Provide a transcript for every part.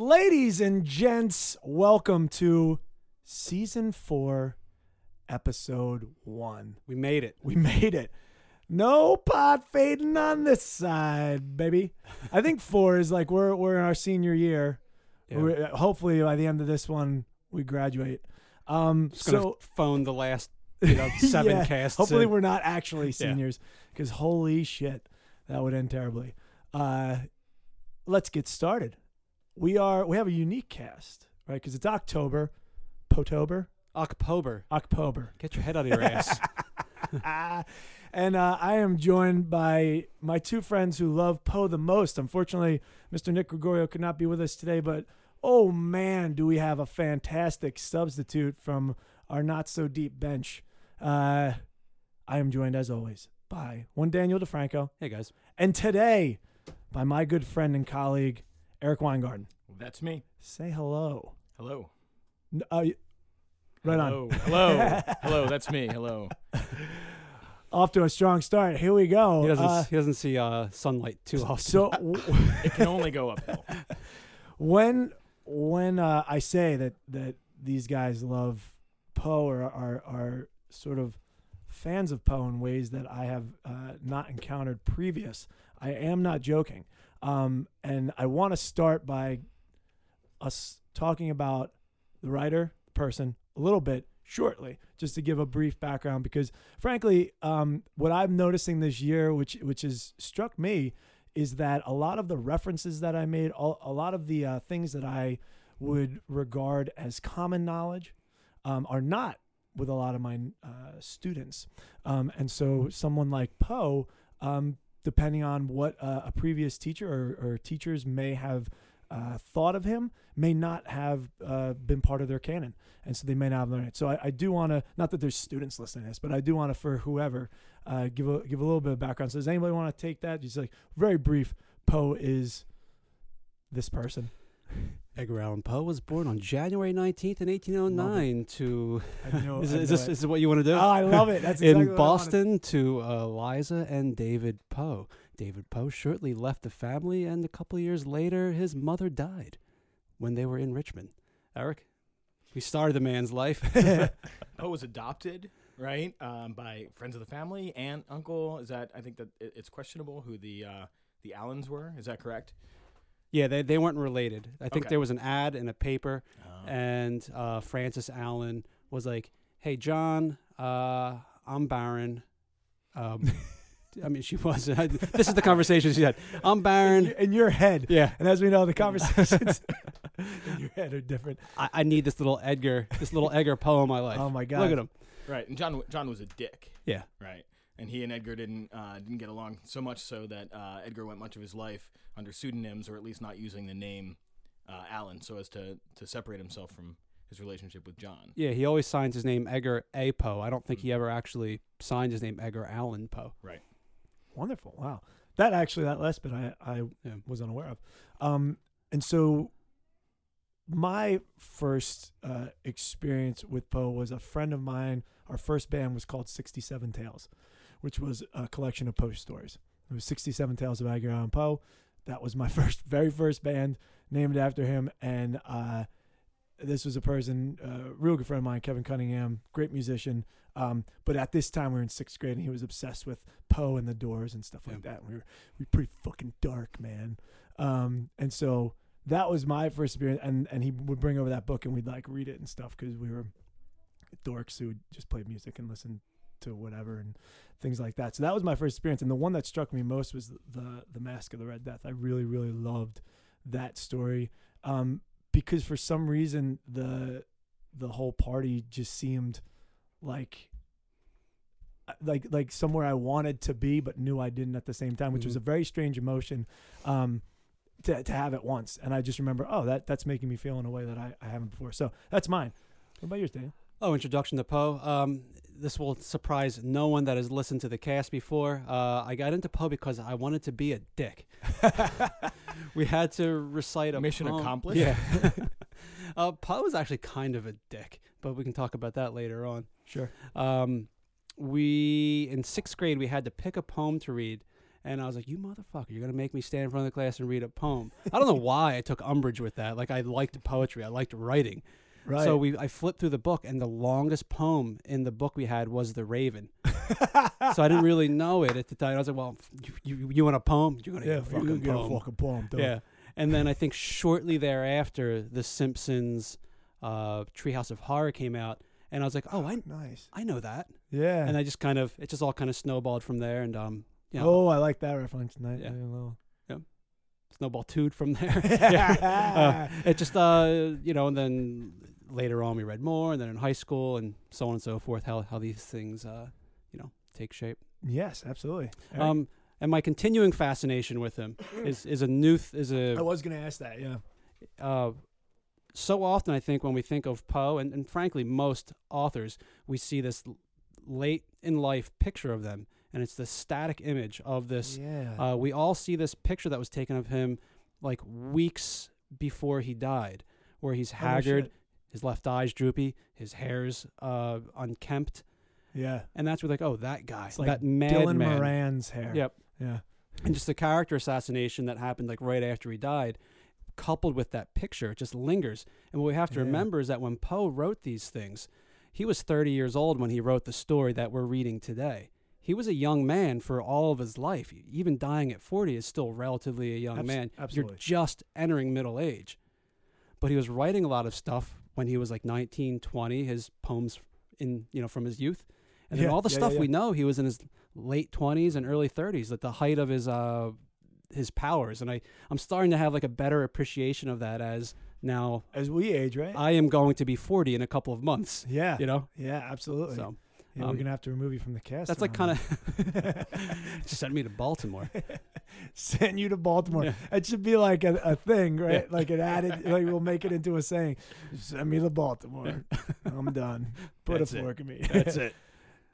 Ladies and gents, welcome to season four, episode one. We made it. We made it. No pot fading on this side, baby. I think four is like we're we're in our senior year. Yeah. We're- hopefully by the end of this one we graduate. Um, Just gonna so phone the last you know, seven Yeah, casts. hopefully in. we're not actually seniors because holy shit, that would end terribly. Uh, let's get started. We are we have a unique cast, right? Because it's October, Potober, October. October. Get your head out of your ass. and uh, I am joined by my two friends who love Poe the most. Unfortunately, Mr. Nick Gregorio could not be with us today, but oh man, do we have a fantastic substitute from our not so deep bench. Uh, I am joined as always by one Daniel DeFranco, hey guys. and today by my good friend and colleague Eric Weingarten. That's me. Say hello. Hello. N- Uh, y- right on. Hello. Hello. Hello. That's me. Hello. Off to a strong start. Here we go. He doesn't. Uh, he doesn't see uh, sunlight too often. so w- It can only go uphill. when when uh, I say that that these guys love Poe or are are sort of fans of Poe in ways that I have uh, not encountered previous, I am not joking. Um, and I want to start by us talking about the writer person a little bit shortly, just to give a brief background, because frankly, um, what I'm noticing this year, which which has struck me, is that a lot of the references that I made, a, a lot of the uh, things that I would regard as common knowledge, um, are not with a lot of my uh, students. Um, and so, someone like Poe, um, depending on what uh, a previous teacher or, or teachers may have uh, thought of him, may not have uh, been part of their canon. And so they may not have learned it. So I, I do want to, not that there's students listening to this, but I do want to, for whoever, uh, give a give a little bit of background. So does anybody want to take that? Just like very brief. Poe is this person. Edgar Allan Poe was born on January 19th in 1809 to. Know. is, this it. is this what you want to do? Oh, I love it. That's exactly in. Boston to Eliza and David Poe. David Poe shortly left the family, and a couple years later, his mother died when they were in Richmond. Eric, we started the man's life. Poe was adopted, right, um, by friends of the family, aunt, uncle. Is that? I think that it, it's questionable who the uh, the Allans were. Is that correct? yeah, they, they weren't related. I think Okay. there was an ad in a paper, Oh. and uh, Frances Allan was like, "Hey, John, uh, I'm barren." Um, I mean, she was. this is the conversation she had. I'm in, Baron. your, in your head. Yeah, And as we know, the conversations in your head are different. I, I need this little Edgar, this little Edgar Poe in my life. Oh my god! Look at him. right. And John John was a dick. Yeah. Right. And he and Edgar didn't uh, didn't get along so much so that uh, Edgar went much of his life under pseudonyms or at least not using the name uh, Allan so as to to separate himself from his relationship with John. Yeah, he always signs his name Edgar A. Poe. I don't think he ever actually signed his name Edgar Allan Poe. Wonderful. Wow. That actually, that last bit I, I Yeah. was unaware of. Um, and so my first uh, experience with Poe was a friend of mine. Our first band was called 67 Tales, which was a collection of Poe stories. It was 67 Tales of Edgar Allan Poe. That was my first, very first band named after him. And uh, this was a person, uh, real good friend of mine, Kevin Cunningham, great musician. Um, but at this time, we were in sixth grade, and he was obsessed with Poe and the Doors and stuff like Yeah. that. We were we were pretty fucking dark, man. Um, and so that was my first experience. And and he would bring over that book, and we'd like read it and stuff because we were dorks who would just played music and listened to whatever and things like that. So that was my first experience. And the one that struck me most was the the Mask of the Red Death. I really really loved that story um, because for some reason the the whole party just seemed like like like somewhere I wanted to be but knew I didn't at the same time, which was Mhm. a very strange emotion um, to to have at once. And I just remember, oh, that that's making me feel in a way that I, I haven't before. So that's mine. What about yours, Daniel? Oh, introduction to Poe. Um, this will surprise no one that has listened to the cast before. Uh, I got into Poe because I wanted to be a dick. we had to recite a Mission poem. accomplished? Yeah. uh, Poe was actually kind of a dick, but we can talk about that later on. Sure. Um, we in sixth grade we had to pick a poem to read, And I was like, "You motherfucker! You're gonna make me stand in front of the class and read a poem." I don't know why I took umbrage with that. Like I liked poetry, I liked writing. Right. So we, I flipped through the book, and the longest poem in the book we had was "The Raven." so I didn't really know it at the time. I was like, "Well, you you, you want a poem? You're gonna yeah, get a fucking get poem." a fucking poem. Dog. Yeah. And then I think shortly thereafter, The Simpsons uh, Treehouse of Horror came out, and I was like, "Oh, I nice. I know that." Yeah. And I just kind of it just all kind of snowballed from there, and um, you know, Oh, I like that reference. Nice. Yeah. Yeah. snowball tooed from there. yeah. Uh, it just uh, you know, and then later on we read more, and then in high school and so on and so forth. How how these things uh, you know, take shape. yes, absolutely. Eric? Um, and my continuing fascination with him is is a new th- is a I was gonna ask that. Yeah. uh, so often I think when we think of Poe, and, and frankly most authors, we see this late in life picture of them, and it's the static image of this. Yeah. Uh, we all see this picture that was taken of him like weeks before he died, where he's Oh, haggard, shit. his left eye's droopy, his hair's uh, unkempt, Yeah. and that's where like, oh, that guy, It's like that mad Dylan man. Moran's hair. Yep. Yeah. and just the character assassination that happened like right after he died coupled with that picture it just lingers. And what we have to Yeah. remember is that when poe wrote these things he was 30 years old when he wrote the story that we're reading today. He was a young man for all of his life. Even dying at 40 is still relatively a young Abs- man. absolutely. you're just entering middle age. But he was writing a lot of stuff when he was like 19 20 his poems in you know from his youth. And then Yeah, all the yeah, stuff we know he was in his late 20s and early 30s at the height of his uh his powers and i i'm starting to have like a better appreciation of that as now As we age, right? i am going to be 40 in a couple of months yeah. you know Yeah. Absolutely. so yeah, um, we're gonna have to remove you from the cast. that's like kind around of send me to baltimore send you to Baltimore. Yeah. It should be like a, a thing, right? Like it added. Like we'll make it into a saying. Send me to Baltimore. I'm done. Put That's a it. fork in me. That's it.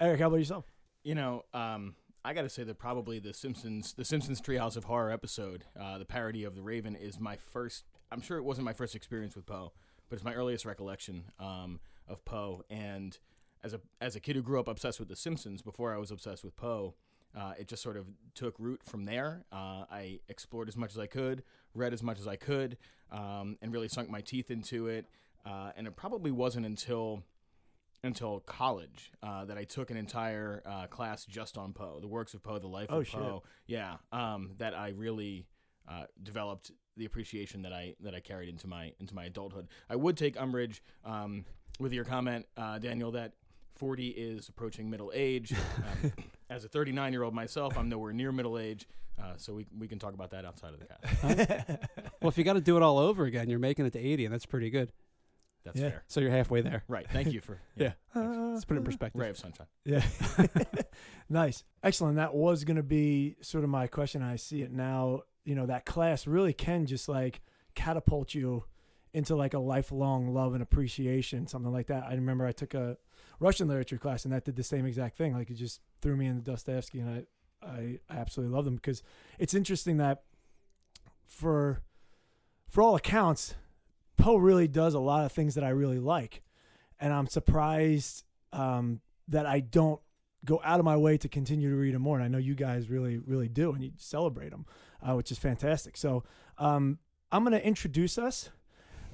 Eric, how about yourself? You know, um, I got to say that probably the Simpsons, the Simpsons Treehouse of Horror episode, uh, the parody of the Raven, is my first. I'm sure it wasn't my first experience with Poe, but it's my earliest recollection um, of Poe. And as a as a kid who grew up obsessed with the Simpsons, before I was obsessed with Poe, uh, it just sort of took root from there. Uh, I explored as much as I could, read as much as I could, um, and really sunk my teeth into it. Uh, and it probably wasn't until until college uh, that I took an entire uh, class just on Poe, the works of Poe, the life Oh, of shit. Poe. Yeah, um, that I really uh, developed the appreciation that I that I carried into my into my adulthood. I would take umbrage um, with your comment, uh, Daniel, that 40 is approaching middle age. Um, as a 39 year old myself, I'm nowhere near middle age, uh, so we we can talk about that outside of the cast. well if you got to do it all over again you're making it to 80 and that's pretty good That's Yeah. fair. so you're halfway there Right. Thank you for Yeah. thanks. Uh, let's put it in perspective ray of sunshine. Yeah. nice. Excellent. That was going to be sort of my question. I see it now. You know, that class really can just like catapult you into like a lifelong love and appreciation, something like that. I remember I took a Russian literature class and that did the same exact thing. Like it just threw me into Dostoevsky and I, I, I absolutely love them because it's interesting that for, for all accounts, Poe really does a lot of things that I really like. And I'm surprised um, that I don't go out of my way to continue to read them more. And I know you guys really, really do, and you celebrate them, uh, which is fantastic. So um, I'm going to introduce us,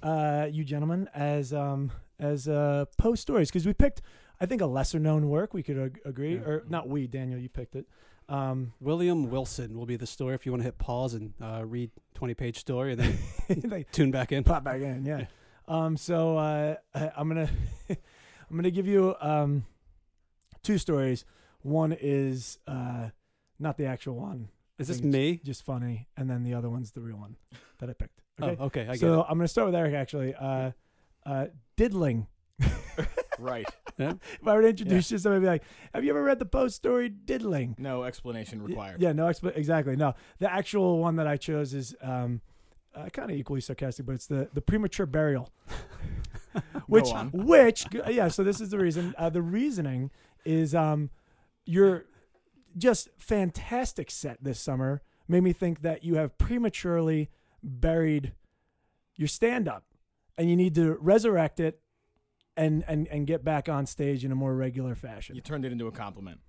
uh, you gentlemen, as um, as uh, Poe stories because we picked, I think, a lesser known work. We could ag- agree, Yeah. or not we, Daniel, you picked it. Um, william wilson will be the story if you want to hit pause and uh, read 20 page story and then they tune back in pop back in, yeah. Um, so uh, I, I'm gonna I'm gonna give you um, two stories. One is uh, not the actual one. Is this me Just funny, and then the other one's the real one that I picked. Okay. oh okay i so I'm gonna start with Eric. Actually, uh, uh, diddling. Right. yeah If I were to introduce you to somebody, I'd be like, "Have you ever read the Poe story Diddling?" No explanation required. Yeah, no, exp- exactly. No, the actual one that I chose is um, uh, kind of equally sarcastic, but it's the the premature burial. which which yeah. So this is the reason. Uh, the reasoning is um, your just fantastic set this summer made me think that you have prematurely buried your stand up, and you need to resurrect it. And, and, and get back on stage in a more regular fashion. You turned it into a compliment.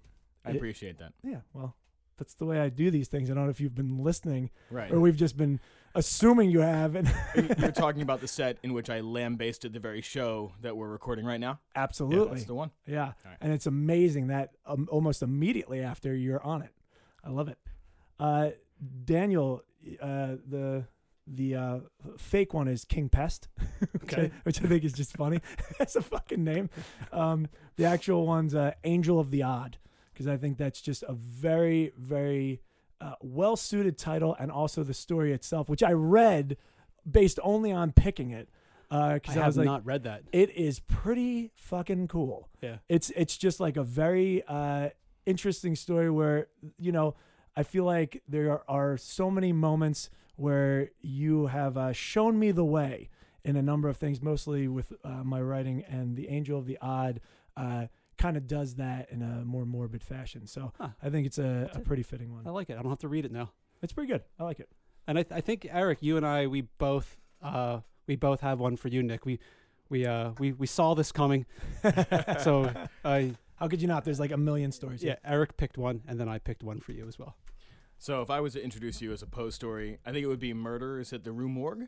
I appreciate that. Yeah, well, that's the way I do these things. I don't know if you've been listening Right. or we've just been assuming you have. And You- You're talking about the set in which I lambasted the very show that we're recording right now. Yeah, absolutely, that's the one. yeah. right. And it's amazing that um, almost immediately after you're on it, I love it. Uh, Daniel, uh, the the uh, fake one is King Pest, which, I, Okay. which I think is just funny. That's a fucking name. Um, the actual one's uh, Angel of the Odd, because I think that's just a very, very uh, well suited title, and also the story itself, which I read based only on picking it. I Because I, have was like, not read that. it is pretty fucking cool. Yeah. It's it's just like a very uh, interesting story where you know I feel like there are, are so many moments where you have uh, shown me the way in a number of things, mostly with uh, my writing, and the Angel of the Odd uh, kind of does that in a more morbid fashion. So Huh. I think it's a, a pretty fitting one. I like it. I don't have to read it now. It's pretty good. I like it. And I, th- I think Eric, you and I, we both, uh, we both have one for you, Nick. We, we, uh, we, we saw this coming. So, I, How could you not? There's like a million stories. yeah, Eric picked one, and then I picked one for you as well. So if I was to introduce you as a Poe story, I think it would be Murders at the Rue Morgue.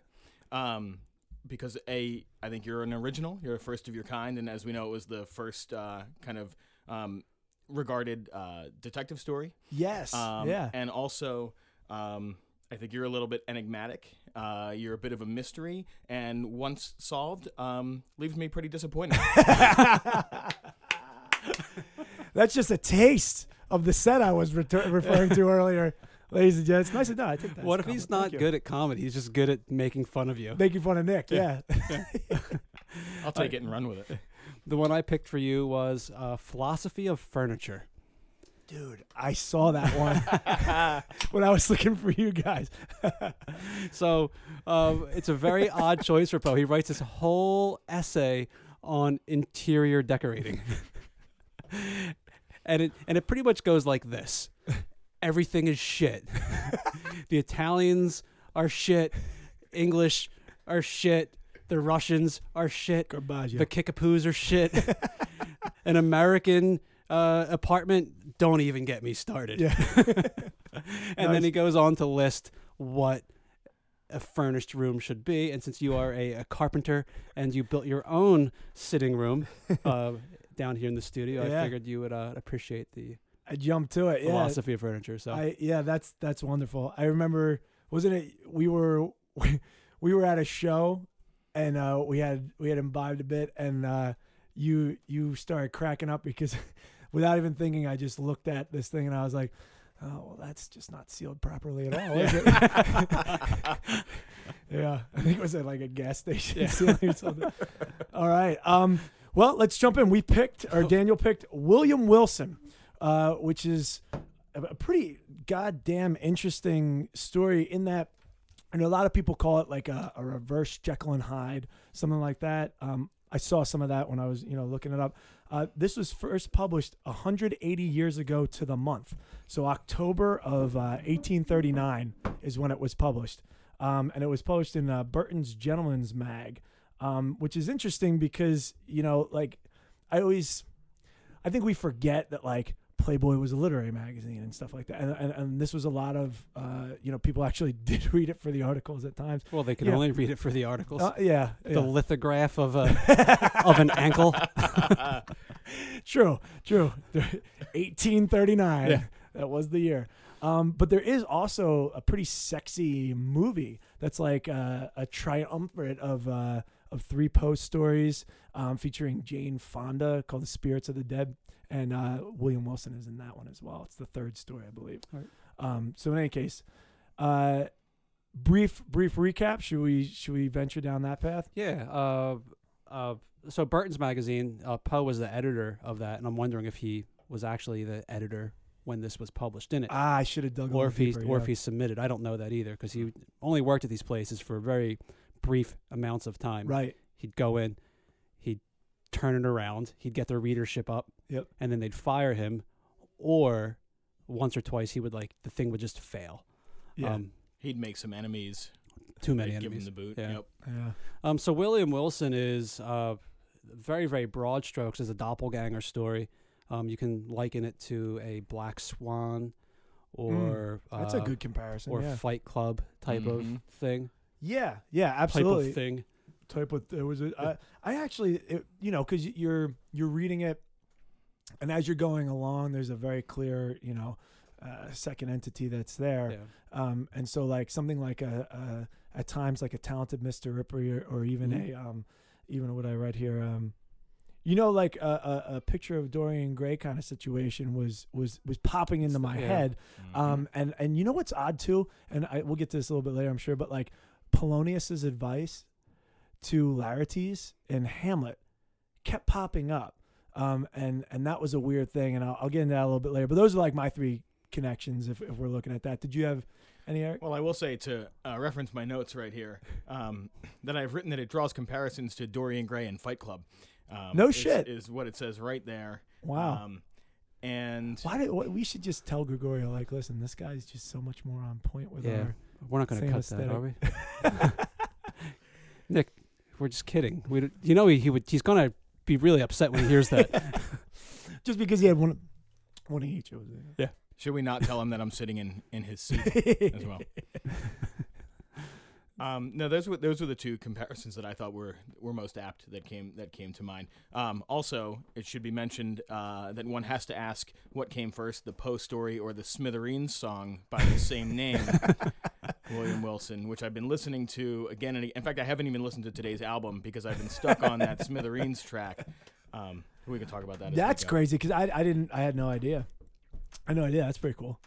Um, because a, I think you're an original. You're a first of your kind, and as we know, it was the first uh, kind of um, regarded uh, detective story. Yes. Um, yeah. And also, um, I think you're a little bit enigmatic. Uh, you're a bit of a mystery, and once solved, um, leaves me pretty disappointed. That's just a taste of the set I was retur- referring to earlier, ladies and gents. Nicely done. I think that's what if he's not good at comedy? He's just good at making fun of you. Making fun of Nick. Yeah. Yeah. I'll take it and run with it. The one I picked for you was uh, Philosophy of Furniture. Dude, I saw that one when I was looking for you guys. So um, it's a very odd choice for Poe. He writes this whole essay on interior decorating, and it and it pretty much goes like this: Everything is shit. the Italians are shit. English are shit. The Russians are shit. Garbaggio. The Kickapoos are shit. An American uh, apartment, don't even get me started. yeah. and then he goes on to list what a furnished room should be. And since you are a, a carpenter and you built your own sitting room uh, down here in the studio, Yeah. I figured you would uh, appreciate the I jumped to it. Yeah. philosophy of furniture. So I yeah, that's that's wonderful. I remember wasn't it we were we were at a show and uh we had we had imbibed a bit and uh you you started cracking up because without even thinking I just looked at this thing and I was like Oh well, that's just not sealed properly at all, is it? yeah, I think it was at like a gas station Yeah. or something. All right. Um. Well, let's jump in. We picked, or Daniel picked, William Wilson, uh, which is a, a pretty goddamn interesting story in that and a lot of people call it like a, a reverse Jekyll and Hyde, something like that. Um, I saw some of that when I was, you know, looking it up. Uh, this was first published 180 years ago to the month. So October of uh, 1839 is when it was published, um, and it was published in uh, Burton's Gentleman's Mag, um, which is interesting because you know, like, I always, I think we forget that like Playboy was a literary magazine and stuff like that, and and, and this was a lot of, uh, you know, people actually did read it for the articles at times. well, they can Yeah. only read it for the articles. Uh, yeah, the yeah. lithograph of a of an ankle. true, true. 1839. Yeah. That was the year. Um, but there is also a pretty sexy movie that's like uh, a triumvirate of uh, of three Poe stories um, featuring Jane Fonda called "The Spirits of the Dead," and uh, William Wilson is in that one as well. It's the third story, I believe. Right. Um, so in any case, uh, brief brief recap. Should we should we venture down that path? Yeah. Uh, uh, so Burton's magazine, uh, Poe was the editor of that, and I'm wondering if he was actually the editor when this was published in it, Ah, I should have dug or if he deeper, or yeah. if he submitted. I don't know that either because he only worked at these places for very brief amounts of time. right. He'd go in, he'd turn it around, he'd get their readership up, Yep. and then they'd fire him, or once or twice he would like the thing would just fail. Yeah. Um, He'd make some enemies. too many They'd give him the boot. Yeah. Yep. yeah. Um, so William Wilson is uh, very, very broad strokes as a doppelganger story. Um, you can liken it to a black swan or That's a uh, good comparison. or yeah. Fight Club type of Mhm. thing. Yeah, yeah, absolutely. Type of thing. type of there was a I, I actually it, you know because you're you're reading it and as you're going along there's a very clear you know uh, second entity that's there Yeah. um and so like something like a, a at times like a talented mr ripley or, or even Mhm. a um even what i read here um you know like a, a, a picture of dorian gray kind of situation was was was popping into my Yeah. head Mhm. um, and and you know what's odd too, and I we'll get to this a little bit later, I'm sure, but like Polonius's advice to Laertes in Hamlet kept popping up, um, and and that was a weird thing, and I'll, I'll get into that a little bit later. But those are like my three connections if, if we're looking at that. Did you have any? Eric? Well, I will say to uh, reference my notes right here um, that I've written that it draws comparisons to Dorian Gray and Fight Club. Um, No is- shit. is what it says right there. Wow. Um, and Why did what, we should just tell Gregorio like, listen, this guy's just so much more on point with Yeah. our. We're not going to Same cut that, are we? Nick, we're just kidding. We, you know, he, he would. He's going to be really upset when he hears that. just because he had one, one of each. It was, should we not tell him that I'm sitting in, in his seat as well? Um, no, those were those were the two comparisons that I thought were were most apt that came that came to mind. Um, also, it should be mentioned uh, that one has to ask what came first, the Poe story or the Smithereens song by the same name, William Wilson, which I've been listening to again and again. In fact, I haven't even listened to today's album because I've been stuck on that Smithereens track. Um, we can talk about that. That's crazy because I I didn't I had no idea. I had no idea. That's pretty cool.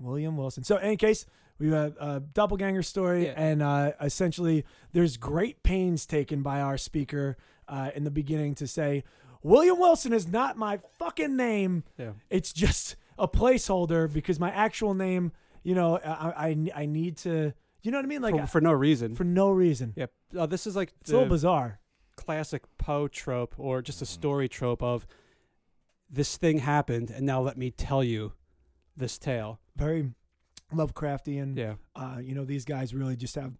William Wilson. So in any case, we have a doppelganger story, Yeah. and uh, essentially there's great pains taken by our speaker uh, in the beginning to say William Wilson is not my fucking name. yeah. It's just a placeholder because my actual name, you know, I I, I need to. You know what I mean? Like for, for no reason. for no reason. yeah. Uh, this is like It's a little bizarre. classic Poe trope, or just a Mhm. story trope of this thing happened, and now let me tell you this tale. Very Lovecraftian. Yeah. uh, you know, these guys really just have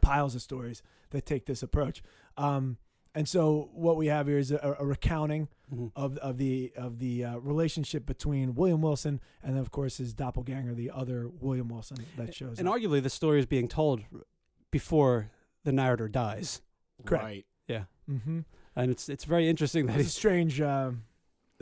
piles of stories that take this approach. Um, and so what we have here is a, a recounting Mhm. of of the of the uh, relationship between William Wilson and then of course his doppelganger, the other William Wilson that shows And up. arguably, the story is being told before the narrator dies, Correct. Right. mm-hmm. and it's it's very interesting that That was a he's strange. Uh,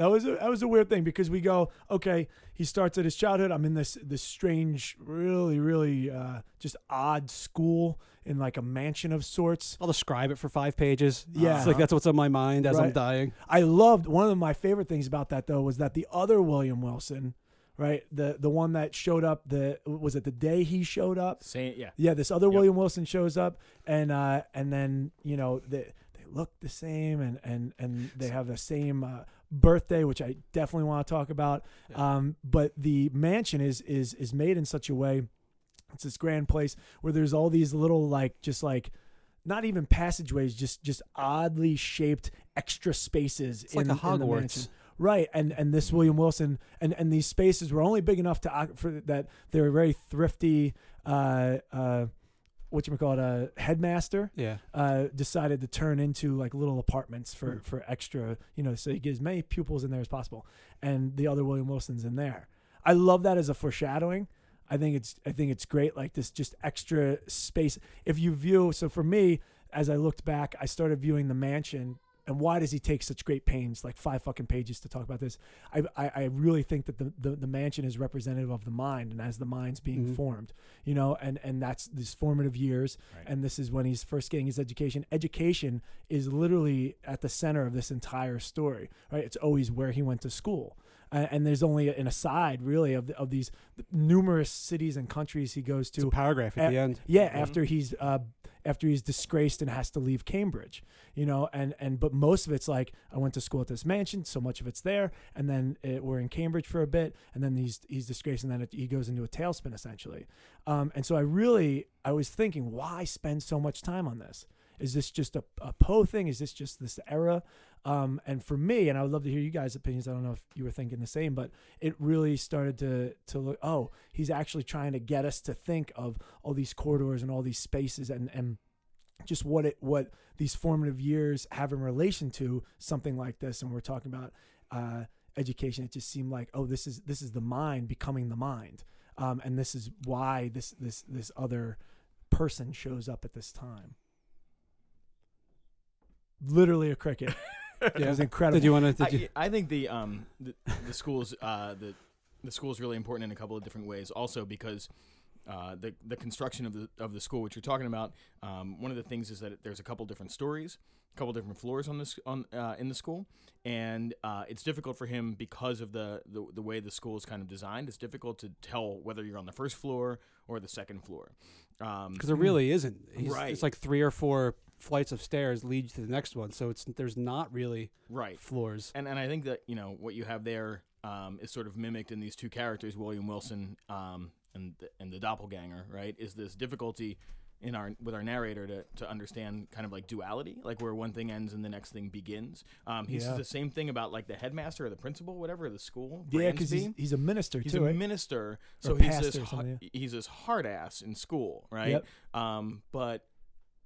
that was a, that was a weird thing because we go okay. He starts at his childhood. I'm in this this strange, really really uh, just odd school in like a mansion of sorts. I'll describe it for five pages. Yeah. it's like that's what's on my mind as I'm dying. I loved one of my favorite things about that though was that the other William Wilson, right? The the one that showed up the was it the day he showed up? Saying yeah. Yeah, this other Yep. William Wilson shows up and uh and then, you know, they they look the same and and and they have the same uh, birthday which I definitely want to talk about. Yeah. Um but the mansion is is is made in such a way it's this grand place where there's all these little like just like not even passageways, just just oddly shaped extra spaces It's like in, a in the Hogwarts. mansion. Right, and and this William Wilson and and these spaces were only big enough to for that they were very thrifty. Uh, uh, what you call it, a headmaster Yeah. uh, decided to turn into like little apartments for Hmm. for extra, you know, so he get as many pupils in there as possible, and the other William Wilson's in there. I love that as a foreshadowing. I think it's I think it's great, like this just extra space. If you view, so for me, as I looked back, I started viewing the mansion. And why does he take such great pains, like five fucking pages, to talk about this? I I, I really think that the, the the mansion is representative of the mind, and as the mind's being Mhm. formed, you know, and and that's these formative years, Right. and this is when he's first getting his education. Education is literally at the center of this entire story, right? It's always where he went to school, uh, and there's only an aside really of the, of these numerous cities and countries he goes It's a to. paragraph at the end. Yeah, Mhm. after he's uh, after he's disgraced and has to leave Cambridge, you know, and and but most of it's like I went to school at this mansion, so much of it's there, and then it, we're in Cambridge for a bit, and then he's he's disgraced, and then it, he goes into a tailspin essentially. Um, and so I really I was thinking, why spend so much time on this? Is this just a, a Poe thing? Is this just this era? Um, and for me, and I would love to hear you guys' opinions. I don't know if you were thinking the same, but it really started to to look. Oh, he's actually trying to get us to think of all these corridors and all these spaces and and just what it what these formative years have in relation to something like this. And we're talking about uh, education. It just seemed like, oh, this is this is the mind becoming the mind, um, and this is why this this this other person shows up at this time. Literally a cricket. It was incredible. Did you want to? Did you? I, I think the um the, the schools uh the the school is really important in a couple of different ways. Also because uh, the the construction of the of the school, which you're talking about, um, one of the things is that there's a couple different stories, a couple different floors on this on uh, in the school, and uh, it's difficult for him because of the, the the way the school is kind of designed. It's difficult to tell whether you're on the first floor or the second floor. Um, Because there really isn't. He's, Right. It's like three or four flights of stairs lead you to the next one. So it's there's not really right. floors. and and I think that you know what you have there um, is sort of mimicked in these two characters, William Wilson um, and the, and the doppelganger. Right? Is this difficulty in our with our narrator to, to understand kind of like duality, like where one thing ends and the next thing begins. Um, he Yeah. says the same thing about like the headmaster or the principal, whatever the school. yeah, because he's, he's a minister He's too. a right? minister, so he's this hu- he's this hard ass in school, right? Yep. Um, but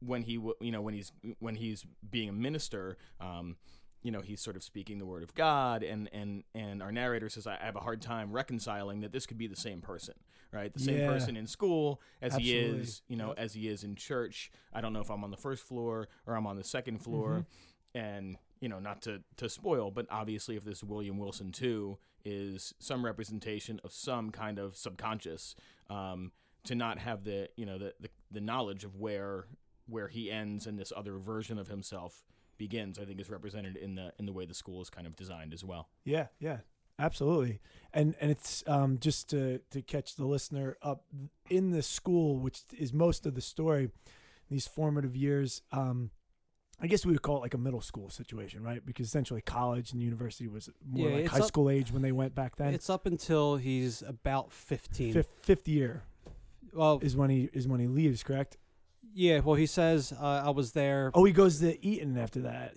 when he you know when he's when he's being a minister, um, you know he's sort of speaking the word of God, and and and our narrator says I, have a hard time reconciling that this could be the same person, right? The same Yeah. person in school as he is, you know, Yep. as he is in church. I don't know if I'm on the first floor or I'm on the second floor, Mm-hmm. and you know not to to spoil, but obviously if this William Wilson too is some representation of some kind of subconscious. Um, to not have the you know the, the the knowledge of where where he ends and this other version of himself begins, I think is represented in the in the way the school is kind of designed as well. Yeah, yeah, absolutely. And and it's um, just to to catch the listener up in the school, which is most of the story. These formative years, um, I guess we would call it like a middle school situation, right? Because essentially college and university was more Yeah, like high up- school age when they went back then. It's up until he's about 15. Fifth, fifth year Well, is when he is when he leaves, correct? Yeah. Well, he says uh, I was there Oh, he goes to Eton after that.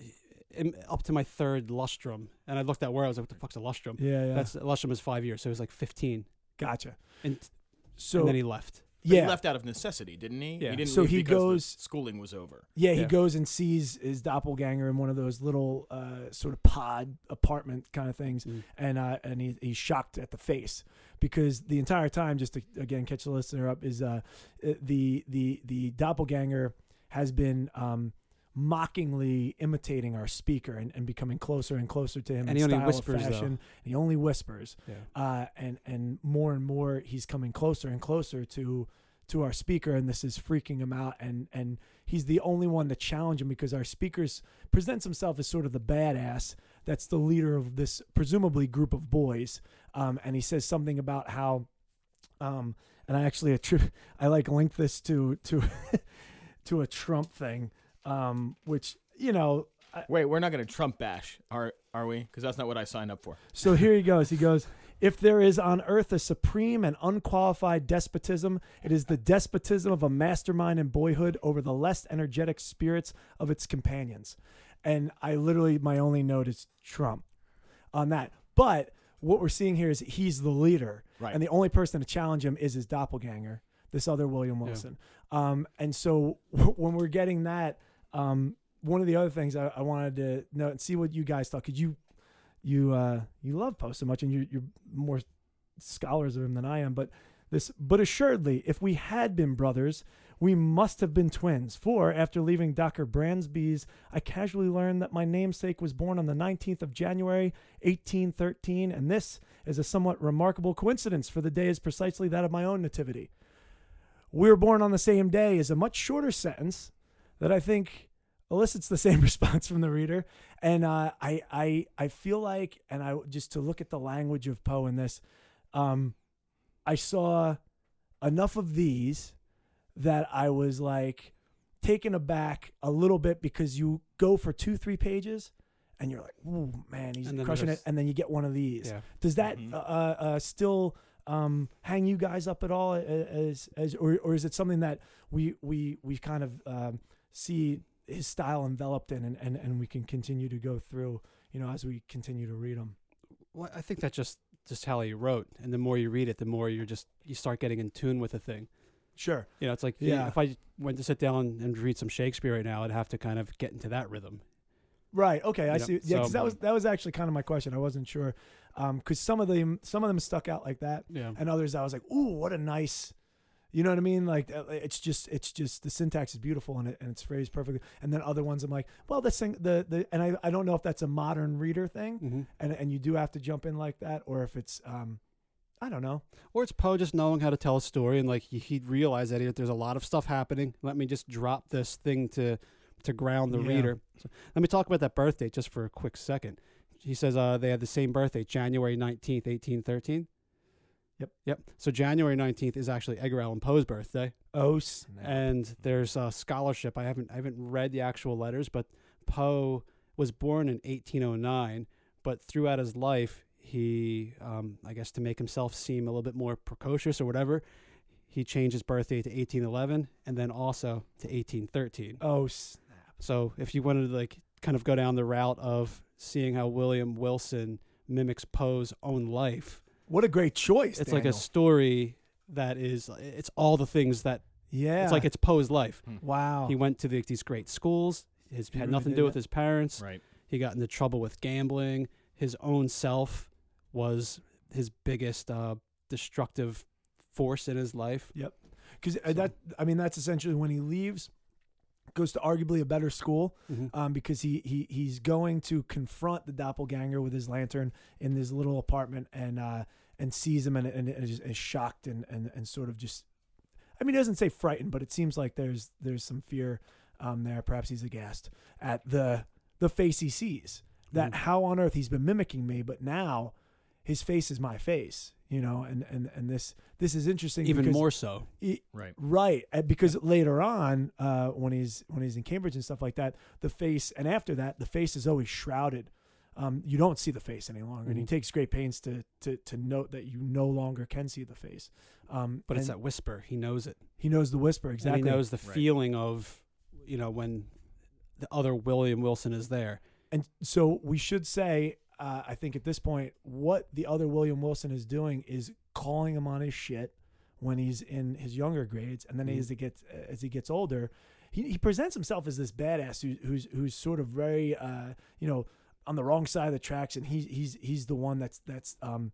in, up to my third lustrum, and I looked at where I was like, "What the fuck's a lustrum?" Yeah, yeah. That's lustrum is five years, so he was like 15, gotcha. and, So and then he left. But yeah, he left out of necessity, didn't he? Yeah. He didn't So leave he because the goes- schooling was over. Yeah, he Yeah. goes and sees his doppelganger in one of those little uh, sort of pod apartment kind of things, Mm. and uh, and he, he's shocked at the face because the entire time, just to again catch the listener up, is uh, uh, the the the doppelganger has been um, mockingly imitating our speaker and, and becoming closer and closer to him And in he only style whispers, fashion. He only whispers, Yeah. uh, and and more and more he's coming closer and closer to to our speaker, and this is freaking him out. And and he's the only one to challenge him because our speakers presents himself as sort of the badass that's the leader of this presumably group of boys. Um, and he says something about how, um, and I actually attribute I like link this to to to a Trump thing, um, which you know. I, Wait, we're not going to Trump bash, are are we? Because that's not what I signed up for. So here he goes. He goes, If there is on earth a supreme and unqualified despotism, it is the despotism of a mastermind in boyhood over the less energetic spirits of its companions. And I literally, my only note is Trump on that. But what we're seeing here is he's the leader. Right. And the only person to challenge him is his doppelganger, this other William Yeah. Wilson. Um, and so when we're getting that, um, one of the other things I, I wanted to note and see what you guys thought, because you you uh, you love Poe so much, and you're, you're more scholars of him than I am. But this, but assuredly, if we had been brothers, we must have been twins. For after leaving Dr. Bransby's, I casually learned that my namesake was born on the 19th of January, 1813, and this is a somewhat remarkable coincidence, for the day is precisely that of my own nativity. We were born on the same day is a much shorter sentence that I think elicits the same response from the reader. And uh, I, I, I feel like, and I just to look at the language of Poe in this, um, I saw enough of these that I was like taken aback a little bit because you go for two, three pages, and you're like, "Ooh, man, he's crushing it," and then you get one of these. Yeah. Does that Mhm. uh, uh, still um, hang you guys up at all, as as or, or is it something that we we we kind of um, see his style enveloped in, and, and and we can continue to go through, you know, as we continue to read them. Well, I think that's just just how he wrote, and the more you read it, the more you're just you start getting in tune with the thing. Sure. You know, it's like Yeah. if I went to sit down and read some Shakespeare right now, I'd have to kind of get into that rhythm. Right. Okay. I Yep. see. Yeah, 'cause So- that was that was actually kind of my question. I wasn't sure because some of them some of them stuck out like that, Yeah. and others I was like, ooh, what a nice. You know what I mean? Like uh, it's just it's just the syntax is beautiful and it and it's phrased perfectly. And then other ones I'm like, well, this thing the the and I, I don't know if that's a modern reader thing hmm and and you do have to jump in like that or if it's um I don't know. Or it's Poe just knowing how to tell a story and like he, he'd realize that he- there's a lot of stuff happening. Let me just drop this thing to to ground the Yeah. reader. So let me talk about that birthday just for a quick second. He says uh, they had the same birthday, January 19th, 1813. Yep. Yep. So January 19th is actually Edgar Allan Poe's birthday. Oh snap. and there's a scholarship. I haven't I haven't read the actual letters, but Poe was born in 1809, but throughout his life, he, um, I guess, to make himself seem a little bit more precocious or whatever, he changed his birthday to 1811 and then also to 1813. oh snap. So if you wanted to like kind of go down the route of seeing how William Wilson mimics Poe's own life, What a great choice. it's like a story that is it's all the things that yeah. it's like it's Poe's life. wow. He went to the, these great schools. His He had really nothing to did do that. with his parents. Right. He got into trouble with gambling. His own self was his biggest uh, destructive force in his life. Yep. Because So- uh, that I mean that's essentially when he leaves, goes to arguably a better school um, because he he he's going to confront the doppelganger with his lantern in this little apartment and uh, and sees him and, and, and is, shocked and, and and sort of just I mean he doesn't say frightened but it seems like there's there's some fear um, there perhaps he's aghast at the the face he sees that Mhm. how on earth he's been mimicking me but now his face is my face you know and and and this this is interesting Even more so. he- Right. Right, uh, because later on, uh, when he's when he's in Cambridge and stuff like that, the face, and after that, the face is always shrouded. Um, you don't see the face any longer, and he Mhm. takes great pains to, to to note that you no longer can see the face. Um, But it's that whisper. He knows it. he knows the whisper exactly. And he knows the Right. feeling of, you know, when the other William Wilson is there. And so we should say, uh, I think at this point, what the other William Wilson is doing is calling him on his shit when he's in his younger grades, and then Mhm. as he gets as he gets older, he, he presents himself as this badass who, who's who's sort of very uh, you know on the wrong side of the tracks, and he's he's he's the one that's that's um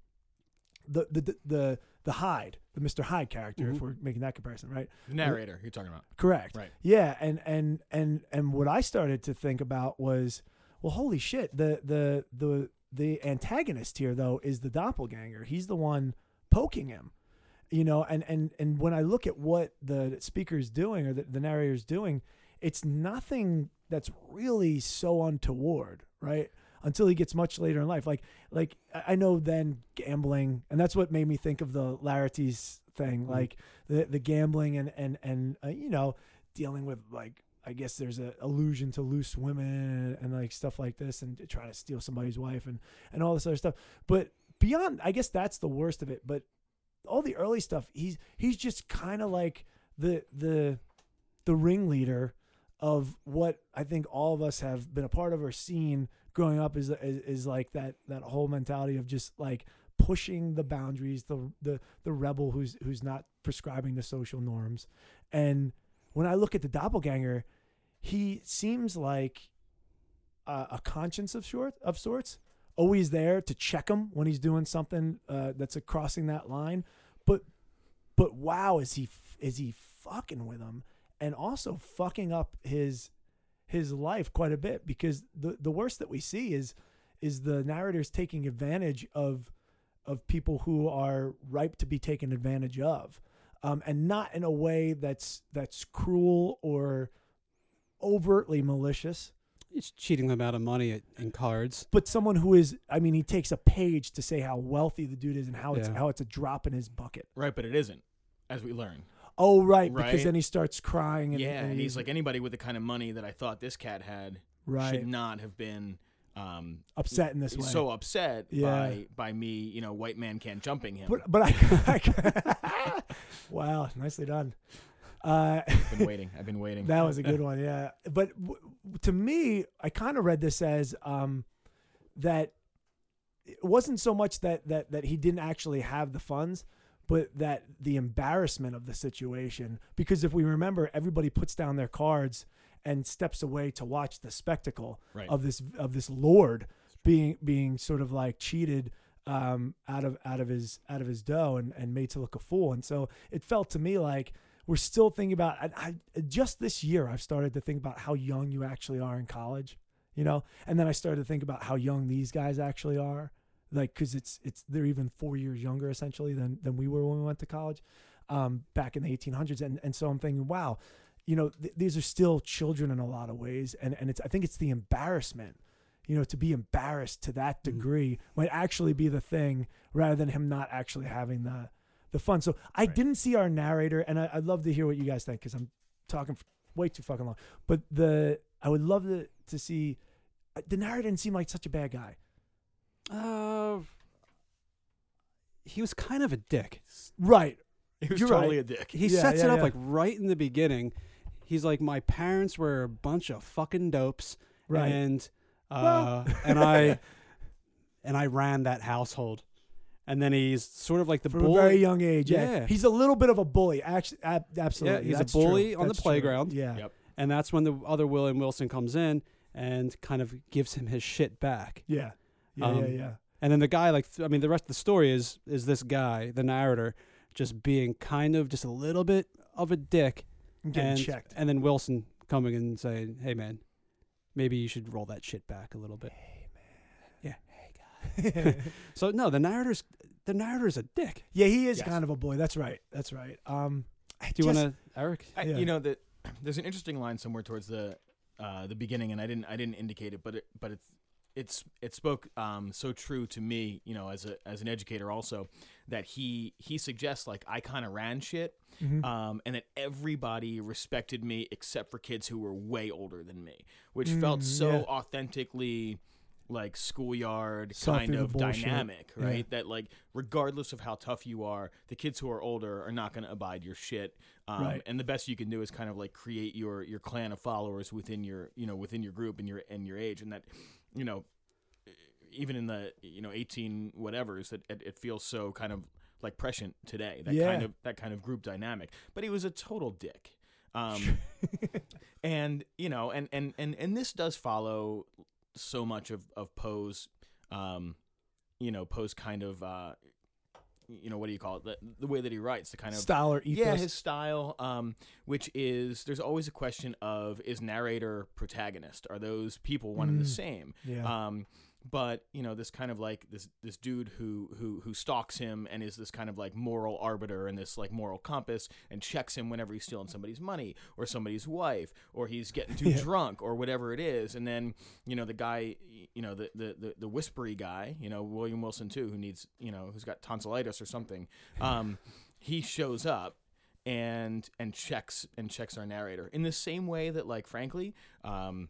the the the the, the Hyde, the Mister Hyde character, if Mhm. we're making that comparison, right? The narrator you're talking about. Correct. Right. Yeah, and and and and what I started to think about was, well, holy shit, the the the the antagonist here though is the doppelganger. He's the one poking him. You know, and and and when I look at what the speaker's doing or the, the narrator's doing, it's nothing that's really so untoward, right? Until he gets much later in life. Like like I know then gambling, and that's what made me think of the Laertes thing, Mhm. like the the gambling and and and uh, you know dealing with like I guess there's a allusion to loose women and, and like stuff like this and trying to steal somebody's wife and and all this other stuff. But beyond, I guess that's the worst of it. But all the early stuff, he's he's just kind of like the the the ringleader of what I think all of us have been a part of or seen growing up is is, is like that that whole mentality of just like pushing the boundaries, the the the rebel who's who's not prescribing the social norms. And when I look at the doppelganger, he seems like a, a conscience of sort of sorts, always there to check him when he's doing something uh, that's crossing that line. But but wow, is he is he fucking with him and also fucking up his his life quite a bit because the the worst that we see is is the narrators taking advantage of of people who are ripe to be taken advantage of um, and not in a way that's that's cruel or overtly malicious It's cheating them out of money at, in cards. but someone who is i mean he takes a page to say how wealthy the dude is and how it's Yeah. how it's a drop in his bucket Right, but it isn't, as we learn. oh right, because Right. then he starts crying and, yeah, and he's like anybody with the kind of money that I thought this cat had right should not have been um, upset in this way so upset Yeah. by by me, you know, white man can't jumping him. but but I, I wow nicely done uh I've been waiting. I've been waiting. That was a good one, yeah. But w- to me, I kind of read this as um, that it wasn't so much that that that he didn't actually have the funds, but that the embarrassment of the situation. Because if we remember, everybody puts down their cards, and steps away to watch the spectacle Right. of this of this lord being being sort of like cheated um, out of out of his out of his dough and, and made to look a fool. And so it felt to me like we're still thinking about. I, I just this year I've started to think about how young you actually are in college, you know. And then I started to think about how young these guys actually are, like because it's it's they're even four years younger essentially than than we were when we went to college, um, back in the 1800s. And and so I'm thinking, wow, you know, th- these are still children in a lot of ways, and and it's I think it's the embarrassment you know, to be embarrassed to that Mhm. degree might actually be the thing rather than him not actually having the the fun. So I Right. didn't see our narrator, and I, I'd love to hear what you guys think because I'm talking way too fucking long. But the I would love to to see uh, the narrator didn't seem like such a bad guy. Uh, he was kind of a dick. Right. He was You're totally right. a dick. He Yeah, sets yeah, it up yeah. like right in the beginning. He's like, my parents were a bunch of fucking dopes, Right. and Well- uh, and I and I ran that household. And then he's sort of like the From bully. a very young age. Yeah. Yeah. He's a little bit of a bully. Actually, ab- absolutely. he's a That's true. bully on the That's true. playground. Yeah. Yep. and that's when the other William Wilson comes in and kind of gives him his shit back. Yeah. Yeah. Um, yeah. Yeah. And then the guy, like, I mean, the rest of the story is is this guy, the narrator, just being kind of just a little bit of a dick, getting and checked. and then Wilson coming and saying, "Hey, man, maybe you should roll that shit back a little bit." So no, the narrator's the narrator's a dick. yeah, he is Yes. kind of a boy. That's right. That's right. Um, I Do you just- want to, Eric? I, Yeah. You know that there's an interesting line somewhere towards the uh, the beginning, and I didn't I didn't indicate it, but it but it's it's it spoke um, so true to me, you know, as a as an educator also, that he he suggests like I kind of ran shit, Mhm. um, and that everybody respected me except for kids who were way older than me, which Mm, felt so yeah. authentically like schoolyard kind of dynamic, Yeah. right? That like regardless of how tough you are, the kids who are older are not going to abide your shit. Um, Right. And the best you can do is kind of like create your your clan of followers within your you know within your group and your and your age, and that you know even in the you know 18 whatevers that it, it feels so kind of like prescient today that Yeah. kind of that kind of group dynamic but he was a total dick um and you know and and and and this does follow so much of of Poe's um you know Poe's kind of uh you know what do you call it the, the way that he writes the kind of style or ethos. yeah, his style, um, which is there's always a question of is narrator protagonist? Are those people one and the Mm. same? yeah. Um, but you know this kind of like this this dude who who who stalks him and is this kind of like moral arbiter and this like moral compass and checks him whenever he's stealing somebody's money or somebody's wife or he's getting too Yeah. drunk or whatever it is and then you know the guy you know the, the the the whispery guy you know William Wilson too who needs you know who's got tonsillitis or something um he shows up and and checks and checks our narrator in the same way that like frankly um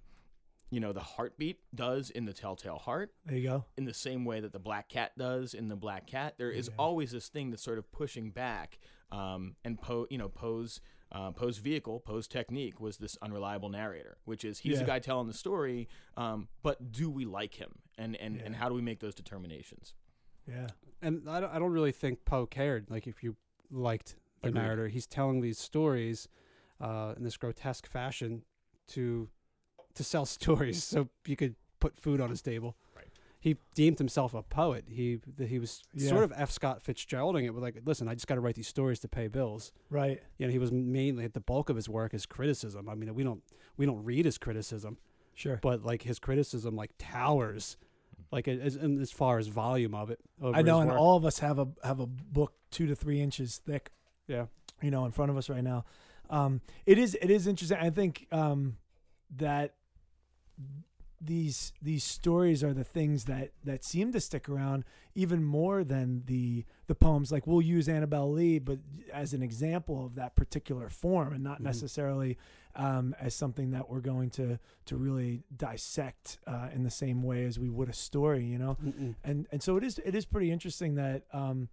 you know the heartbeat does in the telltale heart there you go. in the same way that the black cat does in the black cat there is Yeah. always this thing that's sort of pushing back um, and Poe you know Poe's uh, Poe's vehicle Poe's technique was this unreliable narrator which is he's Yeah. the guy telling the story um, but do we like him and and, and how do we make those determinations Yeah. And I don't, I don't really think Poe cared. Like if you liked the Agreed. narrator, he's telling these stories uh, in this grotesque fashion to to sell stories, so you could put food on his table. Right. He deemed himself a poet. He he was Yeah. sort of F. Scott Fitzgeralding it with like, listen, I just got to write these stories to pay bills. Right. You know, he was mainly at the bulk of his work is criticism. I mean, we don't we don't read his criticism, Sure. but like his criticism like towers, like as as, as far as volume of it. over I know, and all of us have a have a book two to three inches thick, yeah. you know, in front of us right now. Um, it is it is interesting. I think um, that these these stories are the things that that seem to stick around even more than the the poems. Like we'll use Annabel Lee, but as an example of that particular form, and not Mhm. necessarily um, as something that we're going to to really dissect uh, in the same way as we would a story. You know Mm-mm. and and so it is it is pretty interesting that um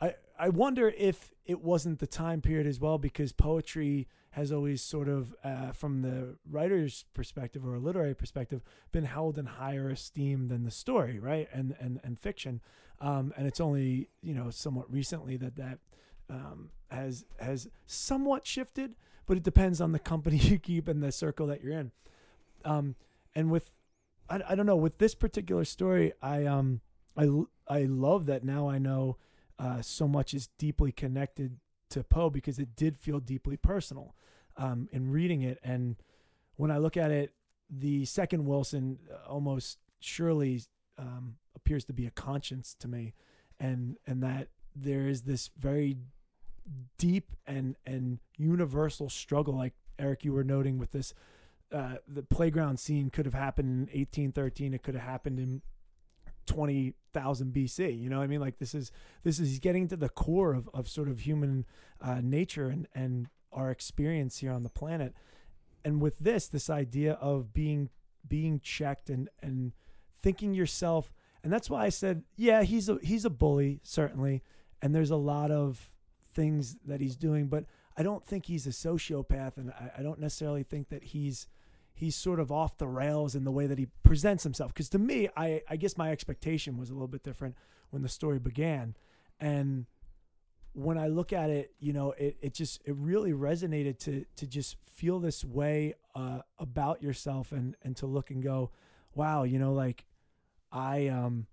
I I wonder if it wasn't the time period as well because poetry has always sort of uh, from the writer's perspective or a literary perspective been held in higher esteem than the story right and and and fiction um and it's only you know somewhat recently that that um has has somewhat shifted but it depends on the company you keep and the circle that you're in. Um, and with, I, I don't know, with this particular story, I um I I love that now I know uh, so much is deeply connected to Poe because it did feel deeply personal um, in reading it. And when I look at it, the second Wilson almost surely um, appears to be a conscience to me, and and that there is this very deep and and universal struggle, like Eric, you were noting with this. Uh, the playground scene could have happened in 1813. It could have happened in 20,000 BC. You know what I mean? Like this is this is he's getting to the core of, of sort of human uh, nature and and our experience here on the planet. And with this, this idea of being being checked and and thinking yourself, and that's why I said, yeah, he's a he's a bully certainly, and there's a lot of things that he's doing, but I don't think he's a sociopath, and I, I don't necessarily think that he's he's sort of off the rails in the way that he presents himself. Because to me, I, I guess my expectation was a little bit different when the story began. And when I look at it, you know, it, it just, it really resonated to, to just feel this way uh, about yourself and, and to look and go, wow, you know, like I, um,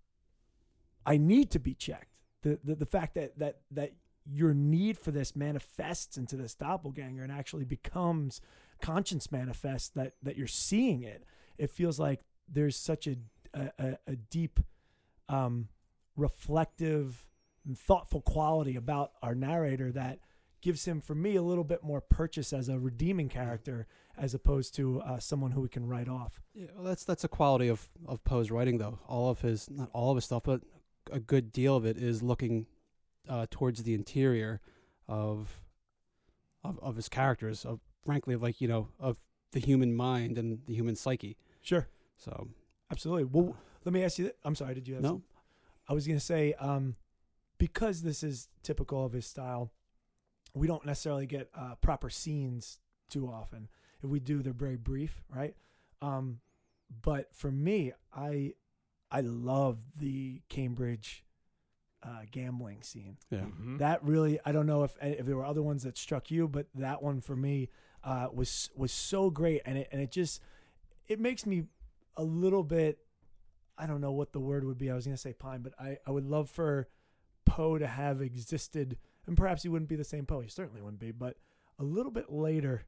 I need to be checked. The, the, the fact that, that, that your need for this manifests into this doppelganger and actually becomes conscience manifest that that you're seeing it it feels like there's such a a, a deep um, reflective and thoughtful quality about our narrator that gives him for me a little bit more purchase as a redeeming character as opposed to uh, someone who we can write off Yeah, well, that's that's a quality of of Poe's writing, though. All of his, not all of his stuff, but a good deal of it is looking uh, towards the interior of, of of his characters, of frankly, of like you know, of the human mind and the human psyche. sure So absolutely well let me ask you th- i'm sorry did you have no, some- I was going to say, um, because this is typical of his style, we don't necessarily get uh, proper scenes too often. If we do, they're very brief, right? Um, but for me, I I love the Cambridge uh, gambling scene. yeah, Mhm. That really, I don't know if if there were other ones that struck you, but that one for me uh, was was so great, and it and it just it makes me a little bit. I don't know what the word would be. I was gonna say pine, but I I would love for Poe to have existed, and perhaps he wouldn't be the same Poe. He certainly wouldn't be, but a little bit later,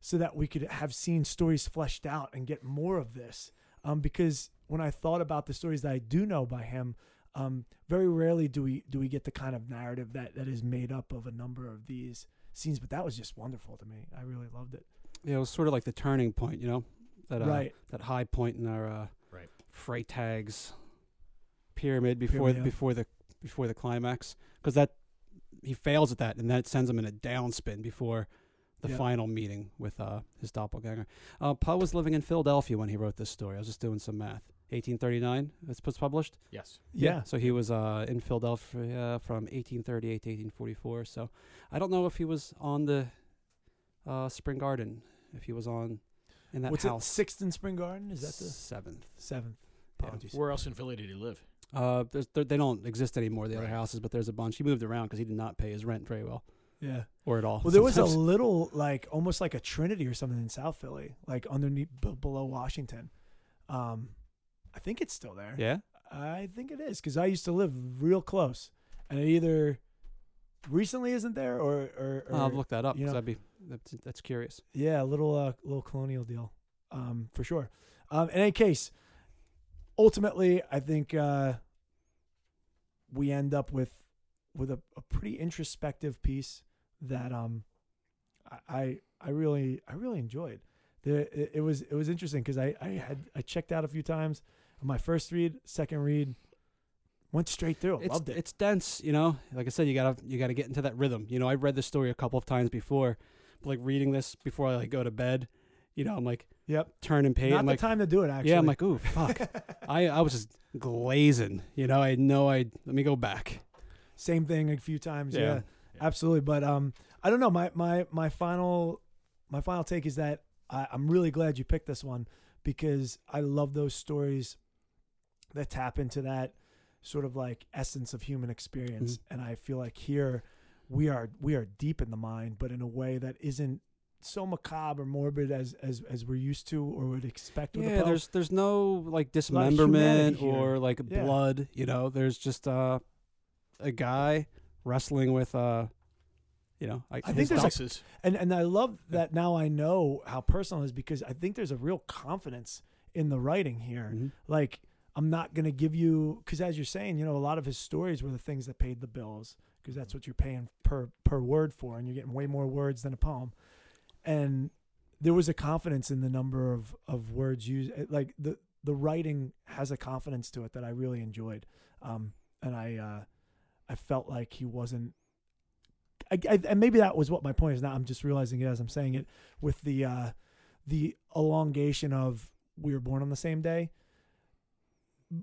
so that we could have seen stories fleshed out and get more of this. Um, because when I thought about the stories that I do know by him, um, very rarely do we do we get the kind of narrative that that is made up of a number of these scenes. But that was just wonderful to me. I really loved it. yeah. It was sort of like the turning point, you know, that uh, right. that high point in our uh, Right. Freytag's pyramid before Pyramid, yeah. before the before the climax, because that he fails at that, and that sends him in a downspin before the Yeah. final meeting with uh, his doppelganger. Uh, Poe was living in Philadelphia when he wrote this story. I was just doing some math. 1839, it's was published. Yes. Yeah. So he was uh, in Philadelphia from 1838 to 1844. So I don't know if he was on the uh, Spring Garden, if he was on in that What's house. it? Sixth in Spring Garden? Is that the seventh? seventh? Yeah. Apologies. Where else in Philly did he live? Uh, there, they don't exist anymore. The other houses, but there's a bunch. He moved around because he did not pay his rent very well, Yeah. or at all. Well, there was a little like almost like a Trinity or something in South Philly, like underneath b- below Washington. Um, I think it's still there. yeah. I think it is because I used to live real close, and it either recently isn't there or or, or I'll look that up you because know- I'd be that's, that's curious. yeah, a little uh, little colonial deal, um, for sure. Um, in any case, ultimately, I think uh, we end up with with a, a pretty introspective piece that um, I- I I really I really enjoyed. The it, it was it was interesting because I I had I checked out a few times. On my first read, second read, went straight through. It's Loved it. it's dense, you know. Like I said, you gotta you gotta get into that rhythm. You know, I read this story a couple of times before, but like reading this before I like go to bed. You know, I'm like Yep. turning page. Not I'm the like, time to do it. Actually. yeah, I'm like, ooh, fuck. I I was just glazing. You know, I know I let me go back. Same thing a few times. Yeah. Yeah. Yeah. absolutely. But um, I don't know. My my my final my final take is that I, I'm really glad you picked this one because I love those stories that tap into that sort of like essence of human experience, Mm-hmm. and I feel like here we are we are deep in the mind, but in a way that isn't so macabre or morbid as as as we're used to or would expect Yeah, Poe. there's there's no like dismemberment or like Yeah. blood. You know, there's just uh, a guy wrestling with uh, you know, like I think there's Vices. And and I love that now I know how personal it is because I think there's a real confidence in the writing here. Mhm. Like I'm not gonna give you because as you're saying, you know, a lot of his stories were the things that paid the bills because that's what you're paying per per word for, and you're getting way more words than a poem. And there was a confidence in the number of of words used. Like the the writing has a confidence to it that I really enjoyed, um, and I uh, I felt like he wasn't. I, I, and maybe that was what my point is. Now I'm just realizing it as I'm saying it with the uh, the elongation of we were born on the same day.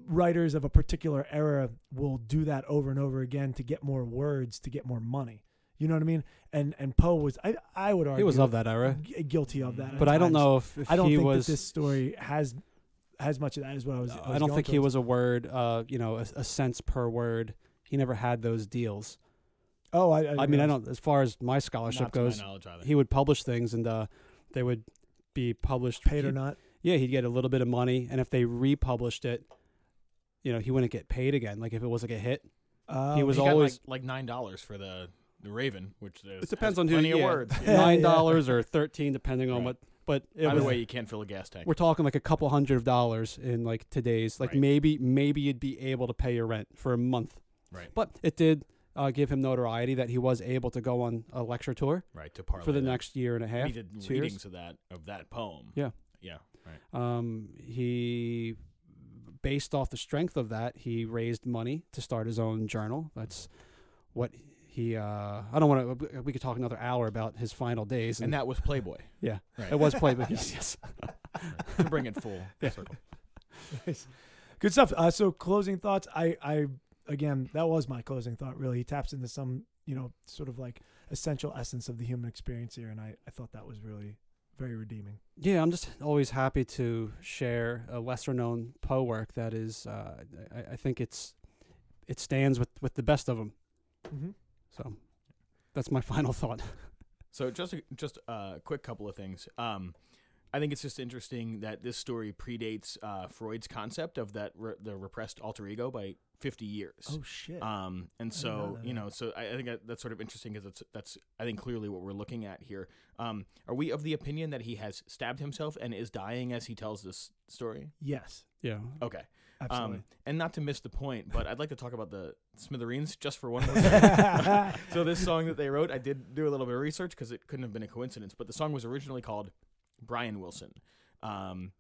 Writers of a particular era will do that over and over again to get more words to get more money. You know what I mean? And and Poe was I I would argue he was of that era, gu- guilty of that. but I don't know if, if I don't he think was. that this story has has much of that. Is what I was. No, I, was I don't going think he was a word, uh, you know, a, a cents per word. He never had those deals. Oh, I. I mean, I don't. As far as my scholarship Not to my goes, he would publish things, and uh, they would be published. paid or not. Yeah, he'd get a little bit of money, and if they republished it, you know, he wouldn't get paid again. Like if it was like a hit, Oh, He was he always- like, like nine dollars for the the Raven, which it depends on who. plenty of yeah, words. Yeah, Nine yeah. dollars or thirteen, depending on what. But it Either was, way, you can't fill a gas tank. we're talking like a couple hundred of dollars in like today's. Like Right. maybe maybe you'd be able to pay your rent for a month. Right. But it did uh, give him notoriety that he was able to go on a lecture tour right to for the that. next year and a half. He did two years. readings of that of that poem. Yeah. Yeah. Right. Um, he, based off the strength of that, he raised money to start his own journal. That's what he. Uh, I don't want to. We could talk another hour about his final days. And that was Playboy. yeah, Right. it was Playboy. yes, yes. to bring it full Yeah. circle. Good stuff. Uh, so closing thoughts. I, I again, that was my closing thought. Really, he taps into some, you know, sort of like essential essence of the human experience here, and I, I thought that was really very redeeming. Yeah, I'm just always happy to share a lesser known Poe work that is. Uh, I, I think it's it stands with with the best of them. Mm-hmm. So that's my final thought. So just a, just a quick couple of things. Um, I think it's just interesting that this story predates uh, Freud's concept of that re- the repressed alter ego by 50 years. Oh shit. Um, and I know so you know, so I, I think that, that's sort of interesting because that's that's I think clearly what we're looking at here. Um, are we of the opinion that he has stabbed himself and is dying as he tells this story? yes, Yeah. Okay. absolutely. Um, and not to miss the point, but I'd like to talk about the Smithereens just for one more second. so this song that they wrote, I did do a little bit of research because it couldn't have been a coincidence. But the song was originally called Brian Wilson, um,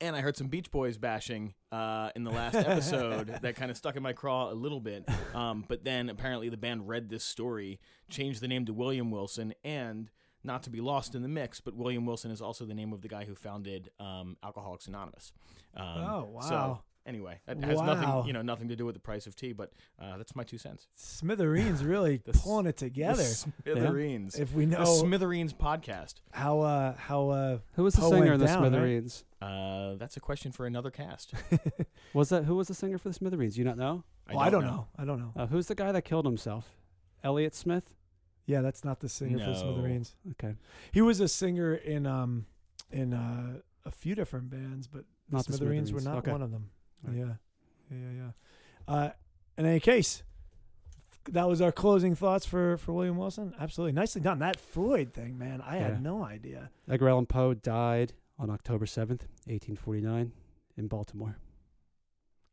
and I heard some Beach Boys bashing uh, in the last episode that kind of stuck in my craw a little bit. Um, but then apparently the band read this story, changed the name to William Wilson, and not to be lost in the mix, but William Wilson is also the name of the guy who founded um, Alcoholics Anonymous. Um, Oh, So wow. Anyway, that has Wow. nothing, you know, nothing to do with the price of tea, but uh, that's my two cents. Smithereens really The pulling it together. The Smithereens. If we know The know Smithereens podcast. how uh how uh Who was the Poe singer went in the down, right? Smithereens? Uh, that's a question for another cast. Was that who was the singer for the Smithereens? You not know? oh, I don't know. I don't know. Uh, who's the guy that killed himself? Elliott Smith. Yeah, that's not the singer for the Smithereens. Okay, He was a singer in um in uh, a few different bands, but the Not the Smithereens, were not Okay. one of them. Right. Yeah, yeah, yeah. yeah. Uh, in any case, that was our closing thoughts for for William Wilson. Absolutely, nicely done. That Freud thing, man, I Yeah. had no idea. Edgar Allan Poe died on October seventh, eighteen forty nine, in Baltimore.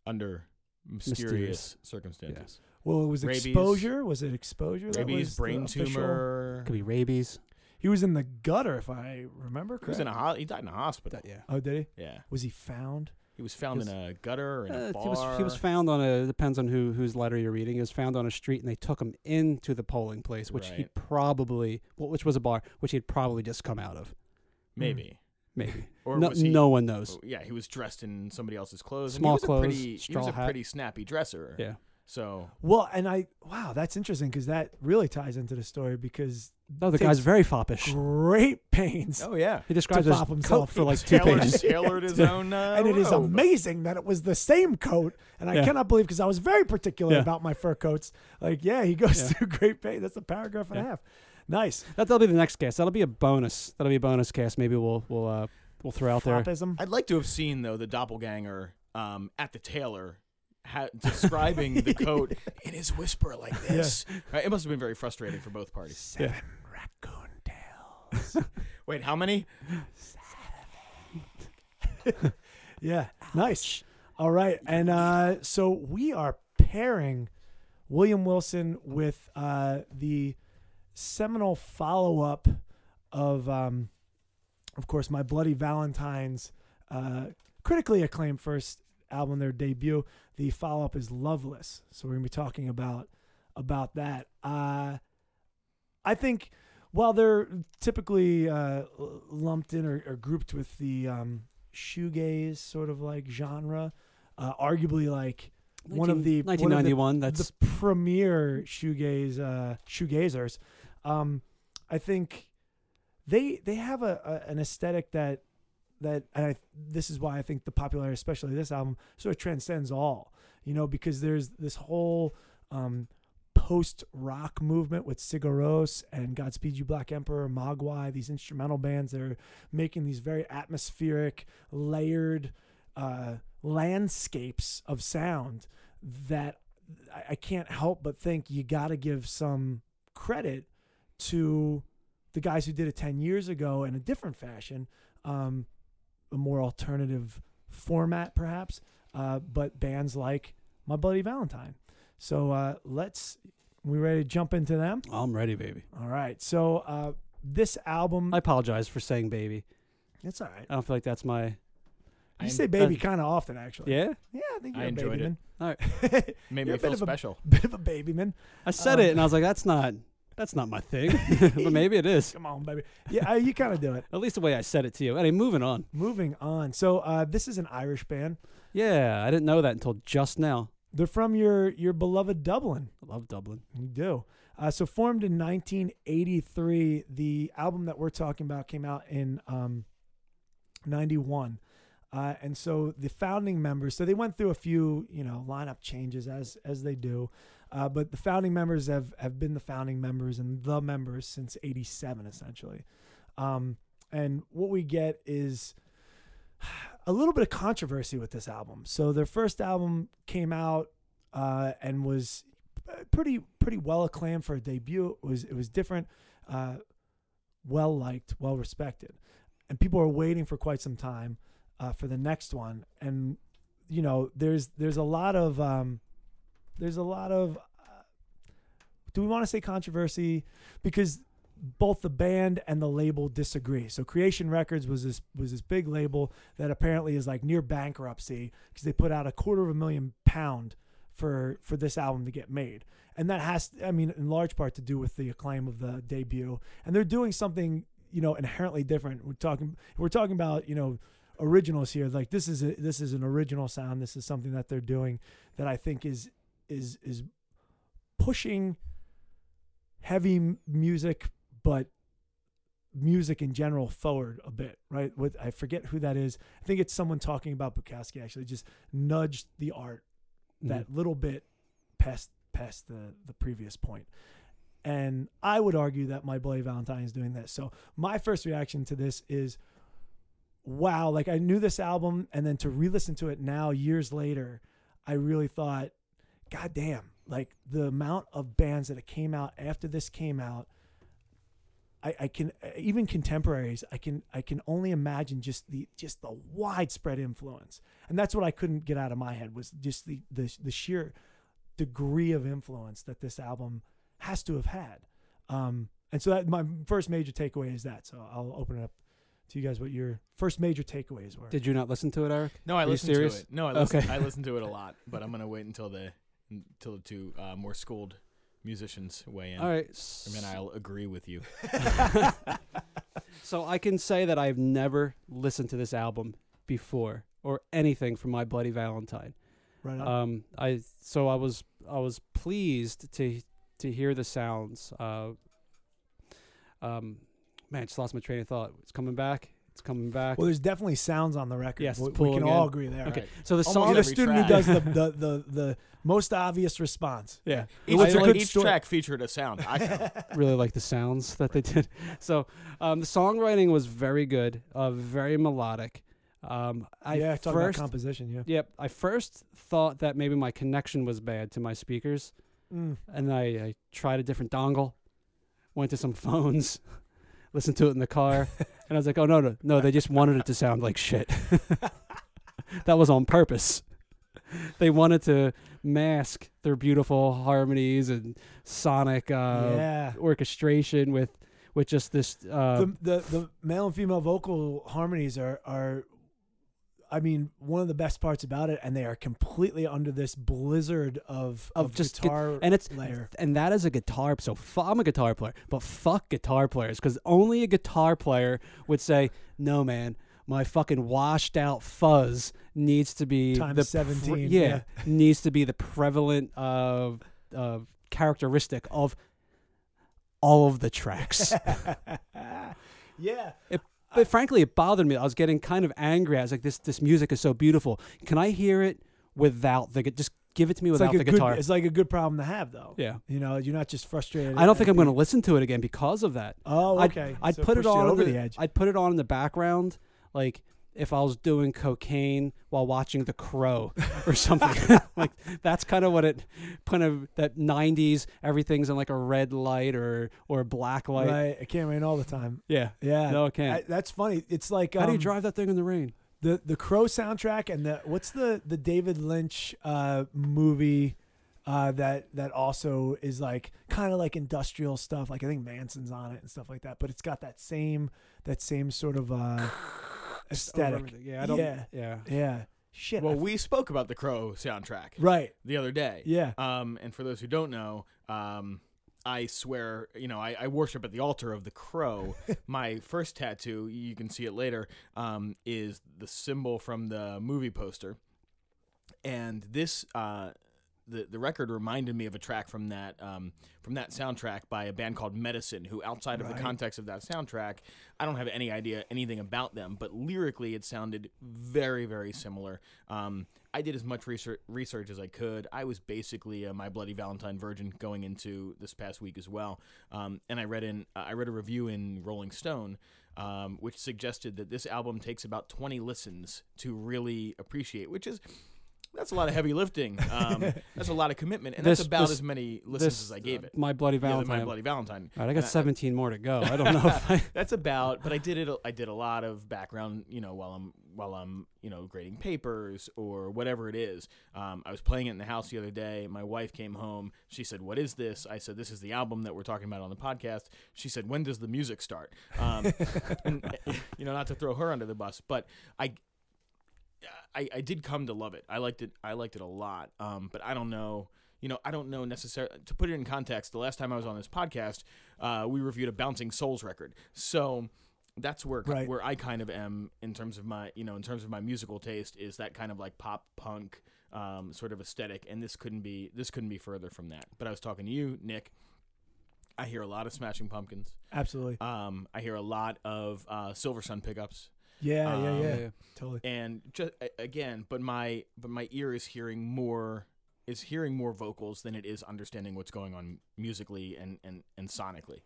Under mysterious, Mysterious. circumstances. Well, it was Rabies. exposure. Was it exposure? that Rabies, was brain tumor. Could be rabies. He was in the gutter, if I remember He was in a ho- he died in a hospital. That- yeah. oh, did he? Yeah, Was he found? He was found in a gutter or in a Uh, bar. he was he was found on a depends on who whose letter you're reading. He was found on a street and they took him into the polling place, which he probably well, which was a bar, which he'd probably just come out of. maybe, Maybe. or no, was he? no one knows. oh, Yeah, he was dressed in somebody else's clothes. and Small he was clothes, a pretty, he was a hat. pretty snappy dresser. Yeah. So Well, and I wow, that's interesting because that really ties into the story because No, the guy's very foppish. great pains oh yeah, He describes his fop coat himself. for like two tailored, pages. tailored his own. Uh, and it is robe. amazing that it was the same coat. And I Yeah. cannot believe because I was very particular Yeah. about my fur coats. Like, yeah, he goes Yeah. through great pain. That's a paragraph and a half. Nice. That, that'll be the next cast. That'll be a bonus. That'll be a bonus cast. Maybe we'll we'll uh we'll throw out there. Flopism. I'd like to have seen though the doppelganger um, at the tailor. Ha- describing the coat in his whisper like this. Right, It must have been very frustrating for both parties. Seven raccoon tails. Wait, how many? Seven. Yeah, nice. All right, and uh, so we are pairing William Wilson with uh, the seminal follow-up of, um, of course, My Bloody Valentine's uh, critically acclaimed first album, their debut. The follow-up is Loveless, so we're gonna be talking about about that. Uh, I think while they're typically uh, lumped in or, or grouped with the um, shoegaze sort of like genre, uh, arguably like one of the- one of the- 1991. That's the premier shoegaze uh, shoegazers. Um, I think they they have a, a an aesthetic that that and I, this is why I think the popularity, especially this album, sort of transcends all. You know, because there's this whole um, post rock movement with Sigur Rós and Godspeed You Black Emperor, Mogwai, these instrumental bands that are making these very atmospheric, layered uh, landscapes of sound that I, I can't help but think you got to give some credit to the guys who did it 10 years ago in a different fashion, um, a more alternative format, perhaps, uh, but bands like My Bloody Valentine. So uh, let's, we ready to jump into them? I'm ready, baby. All right. So uh, this album, I apologize for saying baby. it's all right. I don't feel like that's my. You I say en- baby kind of often, actually. Yeah, Yeah, I think I you're a enjoyed baby it. man. All right. Made You're me a bit feel of a- special. Bit of a baby man. I said Um, it, and I was like, "That's not. That's not my thing." but maybe it is. Come on, baby. Yeah, uh, you kind of do it. At least the way I said it to you. Anyway, moving on. Moving on. So uh, this is an Irish band. Yeah, I didn't know that until just now. They're from your your beloved Dublin. I love Dublin. You do. Uh, so formed in 1983, the album that we're talking about came out in um, 91. Uh, and so the founding members, so they went through a few, you know, lineup changes as as they do, uh, but the founding members have have been the founding members and the members since '87 essentially. Um, and what we get is a little bit of controversy with this album. So their first album came out uh, and was pretty pretty well acclaimed for a debut. It was it was different, uh, well liked, well respected, and people were waiting for quite some time uh, for the next one. And you know, there's there's a lot of um, there's a lot of uh, do we want to say controversy because both the band and the label disagree. So Creation Records was this was this big label that apparently is like near bankruptcy because they put out a quarter of a million pound for for this album to get made. And that has I mean in large part to do with the acclaim of the debut. And they're doing something, you know, inherently different. We're talking we're talking about, you know, originals here. Like this is a, this is an original sound. This is something that they're doing that I think is is is pushing heavy music but music in general forward a bit, right? With I forget who that is. I think it's someone talking about Bukowski actually just nudged the art mm-hmm. that little bit past past the the previous point. And I would argue that my Bloody Valentine is doing this. So my first reaction to this is wow, like I knew this album and then to re-listen to it now years later, I really thought, God damn, like the amount of bands that came out after this came out I, I can even contemporaries I can I can only imagine just the just the widespread influence and that's what I couldn't get out of my head was just the the, the sheer degree of influence that this album has to have had um, and so that my first major takeaway is that so I'll open it up to you guys what your first major takeaways were Did you not listen to it, Eric? No, I Are listened to it. No, I listened, Okay. I listened to it a lot, but I'm gonna wait until the until the two uh, more schooled musicians weigh in, All right. and then I'll agree with you. So I can say that I've never listened to this album before or anything from My Bloody Valentine. right on. Um, I so I was I was pleased to to hear the sounds. Uh, um, man, I just lost my train of thought. It's coming back. It's coming back. Well, there's definitely sounds on the record. Yes, we, we pulling can all agree there. okay, Right. so the song. You're the every student who does the, the the the most obvious response. yeah, Each, What's a I good each track featured a sound. I really like the sounds that they did. So um, the songwriting was very good, uh, very melodic. Um, I yeah, talking first, about composition. Yeah. yep, I first thought that maybe my connection was bad to my speakers, Mm. and I, I tried a different dongle, went to some phones, listened to it in the car, and I was like, oh no, no, no, they just wanted it to sound like shit. that was on purpose. They wanted to mask their beautiful harmonies and sonic uh, yeah. orchestration with with just this uh, the, the the male and female vocal harmonies are are I mean one of the best parts about it and they are completely under this blizzard of Of of, just gu- guitar and it's layer. and that is a guitar. So I'm a guitar player, but fuck guitar players because only a guitar player would say, "No, man, my fucking washed out fuzz needs to be Times the 17, yeah, yeah. needs to be the prevalent uh, uh, characteristic of all of the tracks." yeah. But frankly, it bothered me. I was getting kind of angry. I was like, "This this music is so beautiful. Can I hear it without the just give it to me It's without like the good guitar?" it's like a good problem to have though. yeah. You know, you're not just frustrated. I don't think I'm going to listen to it again because of that. Oh, I'd- okay. I'd So put it on over the, the edge. I'd put it on in the background, like if I was doing cocaine while watching The Crow or something. like that's kind of what it kind of that '90s. Everything's in like a red light or or black light. Right. It can't rain all the time. Yeah. Yeah. No, it can't. I- that's funny. It's like How do you um, drive that thing in the rain? the the Crow soundtrack and the what's the the David Lynch uh, movie uh, that that also is like kind of like industrial stuff. Like I think Manson's on it and stuff like that. But it's got that same that same sort of uh, aesthetic. Yeah. I don't. Yeah. Yeah. Yeah. Shit. Well, we spoke about the Crow soundtrack right. the other day. Yeah. Um, and for those who don't know, um, I swear, you know, I, I worship at the altar of the crow. My first tattoo, you can see it later, um, is the symbol from the movie poster. And this, uh, the the record reminded me of a track from that um, from that soundtrack by a band called Medicine, who outside of the context of that soundtrack, I don't have any idea anything about them, but lyrically it sounded very very similar. Um, I did as much research research as I could. I was basically a My Bloody Valentine virgin going into this past week as well, um, and I read in I read a review in Rolling Stone. Um, which suggested that this album takes about 20 listens to really appreciate, which is that's a lot of heavy lifting. Um, that's a lot of commitment, and This- that's about this- as many listens This as I gave uh, it. My Bloody Yeah, Valentine. My Bloody Valentine. All right, I And got 17 more to go. I don't know if I. That's about, but I did it. I did a lot of background, you know, while I'm while I'm you know grading papers or whatever it is. Um, I was playing it in the house the other day. My wife came home. She said, "What is this?" I said, "This is the album that we're talking about on the podcast." She said, "When does the music start?" Um, and, you know, not to throw her under the bus, but I. I, I did come to love it. I liked it. I liked it a lot. Um, but I don't know. You know, I don't know necessarily. To put it in context, the last time I was on this podcast, uh, we reviewed a Bouncing Souls record. So that's where Right. where I kind of am in terms of my you know in terms of my musical taste is that kind of like pop punk um, sort of aesthetic. And this couldn't be this couldn't be further from that. But I was talking to you, Nick. I hear a lot of Smashing Pumpkins. Absolutely. Um, I hear a lot of uh, Silver Sun pickups Yeah. yeah. um, Yeah. Totally. and just again but my but my ear is hearing more is hearing more vocals than it is understanding what's going on musically and and, and sonically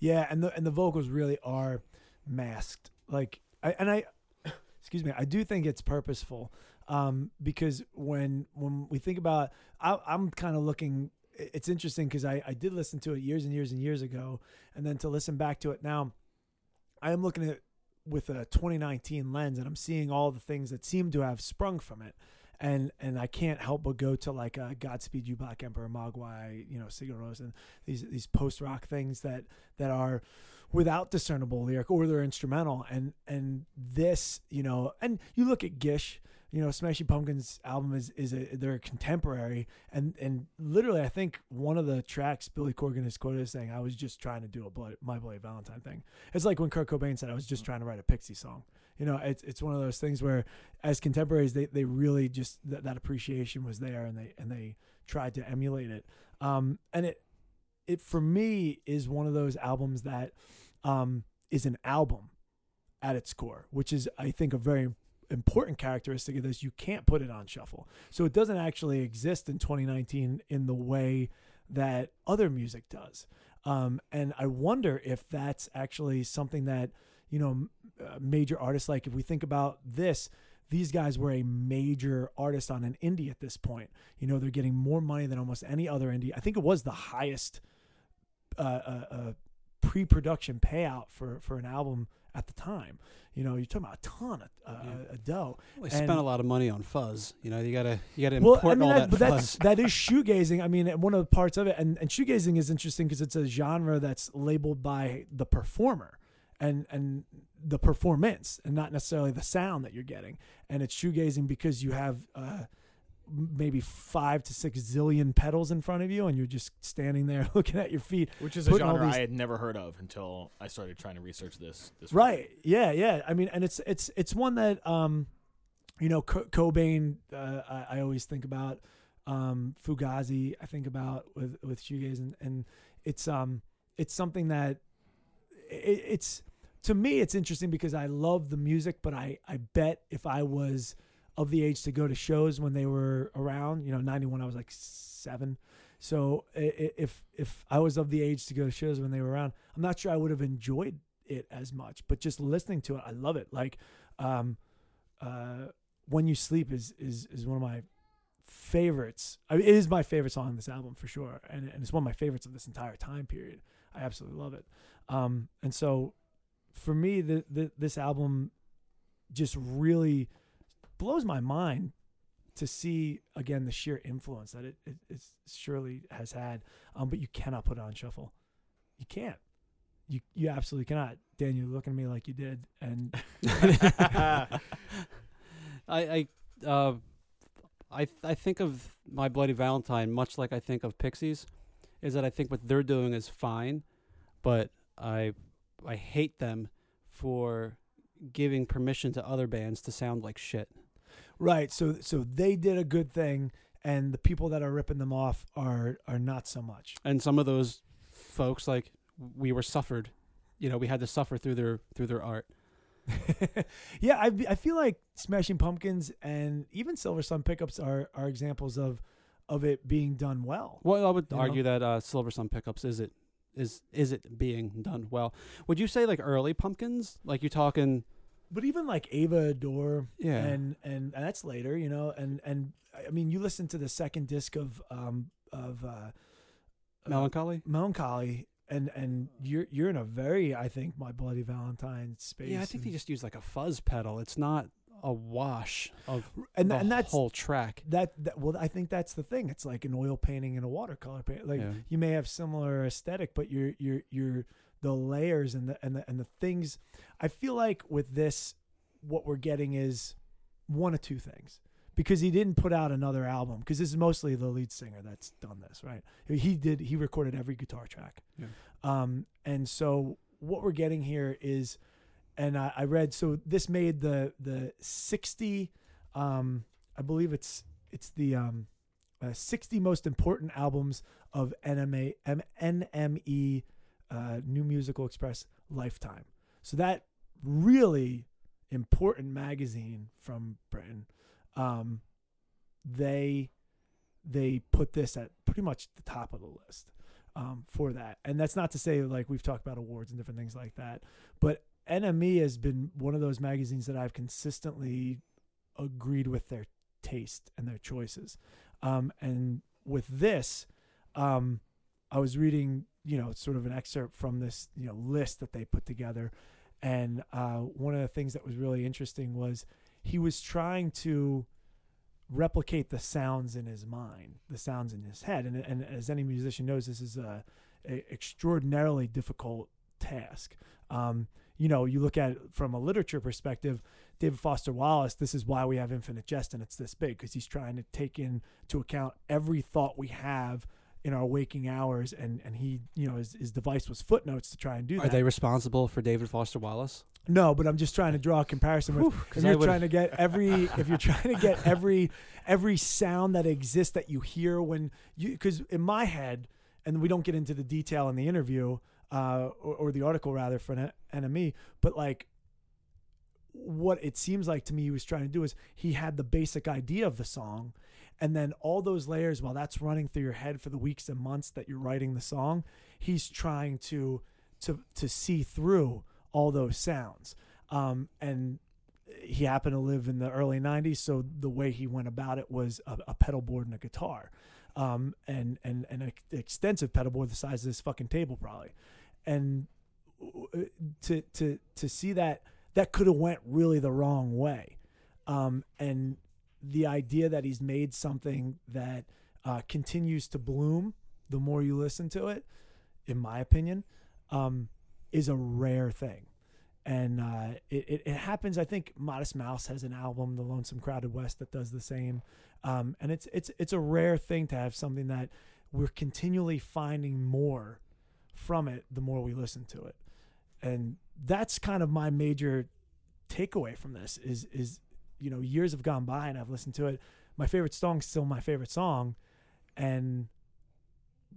Yeah, and the and the vocals really are masked. Like, I, and I, excuse me, I do think it's purposeful, um, because when when we think about, I, I'm kind of looking. It's interesting because I I did listen to it years and years and years ago, and then to listen back to it now, I am looking at it with a 2019 lens, and I'm seeing all the things that seem to have sprung from it. And and I can't help but go to like uh, Godspeed You Black Emperor, Mogwai, you know, Sigur Rós, and these these post rock things that that are without discernible lyric or they're instrumental and and this you know and you look at gish you know smashing pumpkins album is is a they're a contemporary. And and literally i think one of the tracks billy corgan is quoted as saying i was just trying to do a blood, my bloody valentine thing. It's like when kurt cobain said i was just trying to write a pixie song. You know it's it's one of those things where as contemporaries they they really just that, that appreciation was there and they and they tried to emulate it. Um and it it for me is one of those albums that um, is an album at its core, which is I think a very important characteristic of this. You can't put it on shuffle, so it doesn't actually exist in 2019 in the way that other music does. Um, and I wonder if that's actually something that you know uh, major artists like. If we think about this, these guys were a major artist on an indie at this point. You know, they're getting more money than almost any other indie. I think it was the highest uh, uh, uh, pre-production payout for for an album at the time. You know, you're talking about a ton of uh, Yeah. a dough. Well, they spent a lot of money on fuzz. You know, you gotta you gotta Well, import I mean, all that, that but that's fuzz. that is shoegazing. I mean, one of the parts of it, and, and shoegazing is interesting because it's a genre that's labeled by the performer and and the performance, and not necessarily the sound that you're getting. And it's shoegazing because you have uh, maybe five to six zillion pedals in front of you, and you're just standing there looking at your feet. Which is a genre these- I had never heard of until I started trying to research this. this week. Right. Yeah. Yeah. I mean, and it's it's it's one that um, you know, Co- Cobain. Uh, I, I always think about um, Fugazi. I think about with with shoegaze, and, and it's um, it's something that it, it's to me it's interesting because I love the music, but I I bet if I was of the age to go to shows when they were around, you know, ninety one, I was like seven. So if if I was of the age to go to shows when they were around, I'm not sure I would have enjoyed it as much. But just listening to it, I love it. Like, um, uh, "When You Sleep" is is is one of my favorites. I mean, it is my favorite song on this album for sure, and and it's one of my favorites of this entire time period. I absolutely love it. Um, and so, for me, the, the this album just really blows my mind to see again the sheer influence that it, it, it surely has had. Um, but you cannot put it on shuffle. You can't. You you absolutely cannot. Dan, you're looking at me like you did, and I I uh, I I think of my Bloody Valentine much like I think of Pixies, is that I think what they're doing is fine, but I I hate them for giving permission to other bands to sound like shit. Right. So so they did a good thing, and the people that are ripping them off are are not so much. And some of those folks like we were suffered, you know, we had to suffer through their through their art. yeah, I I feel like Smashing Pumpkins and even Silver Sun pickups are are examples of of it being done well. Well, I would You argue that uh, Silver Sun pickups is it is is it being done well? Would you say like early pumpkins? Like you're talking But even like Ava Adore yeah. and, and and that's later, you know, and and I mean, you listen to the second disc of um of uh, uh, melancholy? Melancholy, and and you're you're in a very, I think, My Bloody Valentine space. Yeah, I think they just use like a fuzz pedal. It's not a wash of and the and that's whole track. that, that. Well, I think that's the thing. It's like an oil painting and a watercolor paint. Like Yeah. you may have similar aesthetic, but you're you're you're the layers and the and the and the things. I feel like with this, what we're getting is one of two things. Because he didn't put out another album, because this is mostly the lead singer that's done this, right? He did. He recorded every guitar track, Yeah. um, and so what we're getting here is, and I, I read so this made the the sixty, um, I believe it's it's the um, uh, 60 most important albums of NMA, M- NME, uh, New Musical Express lifetime. So that really important magazine from Britain, um, they they put this at pretty much the top of the list um, for that. And that's not to say like we've talked about awards and different things like that, but NME has been one of those magazines that I've consistently agreed with their taste and their choices. Um, and with this, um, I was reading, you know, sort of an excerpt from this, you know, list that they put together. And uh, one of the things that was really interesting was he was trying to replicate the sounds in his mind, the sounds in his head. And, and as any musician knows, this is a, a extraordinarily difficult task. Um, you know, you look at it from a literature perspective, David Foster Wallace, this is why we have Infinite Jest and it's this big because he's trying to take into account every thought we have in our waking hours. And, and he, you know, his, his device was footnotes to try and do that. Are they responsible for David Foster Wallace? No, but I'm just trying to draw a comparison with if 'cause I you're trying to get every if you're trying to get every every sound that exists that you hear when you because in my head and we don't get into the detail in the interview uh, or, or the article rather for an enemy but like what it seems like to me he was trying to do is he had the basic idea of the song and then all those layers while that's running through your head for the weeks and months that you're writing the song he's trying to to to see through all those sounds. Um, and he happened to live in the early 90s so the way he went about it was a, a pedal board and a guitar. Um, and and and an extensive pedal board the size of this fucking table probably. And to to to see that that could have went really the wrong way. Um, and the idea that he's made something that uh, continues to bloom the more you listen to it in my opinion um, is a rare thing and uh, it, it, it happens. I think Modest Mouse has an album, The Lonesome Crowded West, that does the same. Um, and it's it's it's a rare thing to have something that we're continually finding more from it the more we listen to it, and that's kind of my major takeaway from this is is you know years have gone by and I've listened to it. My favorite song's still my favorite song, and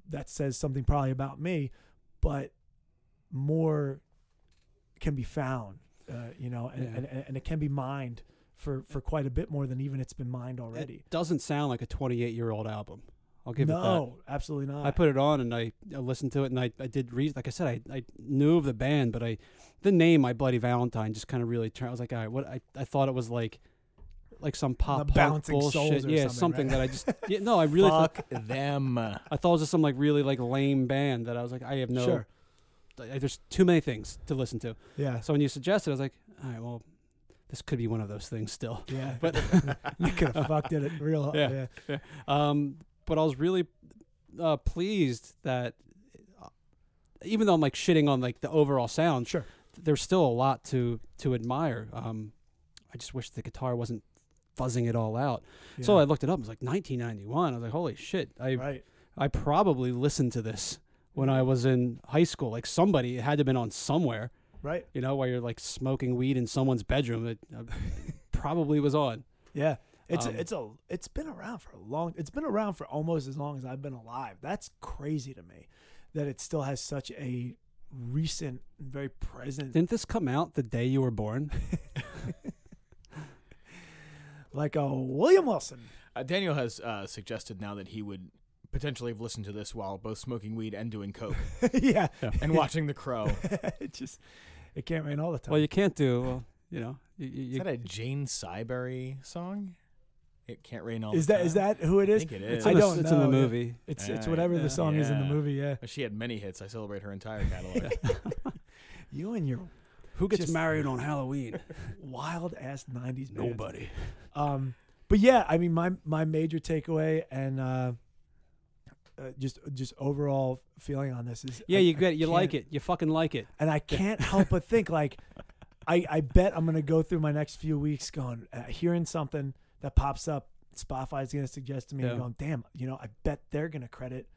that says something probably about me, but more can be found, uh, you know, and, Yeah. and, and it can be mined for, for quite a bit more than even it's been mined already. It doesn't sound like a 28 year old album. I'll give it that. no, absolutely not. I put it on and I, I listened to it and I, I did read like I said I, I knew of the band but I the name My Bloody Valentine just kind of really turned I was like all right what I, I thought it was like like some pop punk Bouncing Souls bullshit or yeah something, right? that I just yeah, no I really thought, Fuck them. I thought it was just some like really like lame band that I was like I have no Sure. I, there's too many things to listen to Yeah. so when you suggested I was like all right well this could be one of those things still Yeah. but you could have fucked it real Yeah. yeah. Um, but I was really uh, pleased that uh, even though I'm like shitting on like the overall sound, Sure. there's still a lot to to admire. Um, I just wish the guitar wasn't fuzzing it all out. So I looked it up. It was like 1991. I was like, holy shit! I right. I probably listened to this when I was in high school. Like somebody it had to have been on somewhere. Right. You know, while you're like smoking weed in someone's bedroom. It uh, probably was on. Yeah. It's Um, a, it's a it's been around for a long it's been around for almost as long as I've been alive. That's crazy to me that it still has such a recent very present Didn't this come out the day you were born? like a William Wilson. Uh, Daniel has uh, suggested now that he would potentially have listened to this while both smoking weed and doing coke yeah. and watching The Crow. it just it can't rain all the time. Well, you can't do. Well, you know, you, you, Is that a Jane Siberry song? It can't rain all is the that time. is that who it I think it it's. I don't it's in the movie. It's Yeah, it's whatever yeah. the song is in the movie. Yeah. She had many hits. I celebrate her entire catalog. You and your Who gets Just- married on Halloween? wild ass '90s. Nobody. Um, but yeah, I mean, my my major takeaway and uh, uh, just just overall feeling on this is Yeah, I- you I get you like it. You fucking like it. and I can't help but think like, I I bet I'm gonna go through my next few weeks going uh, hearing something that pops up. Spotify's gonna suggest to me and Yeah. going, damn, you know, I bet they're gonna credit,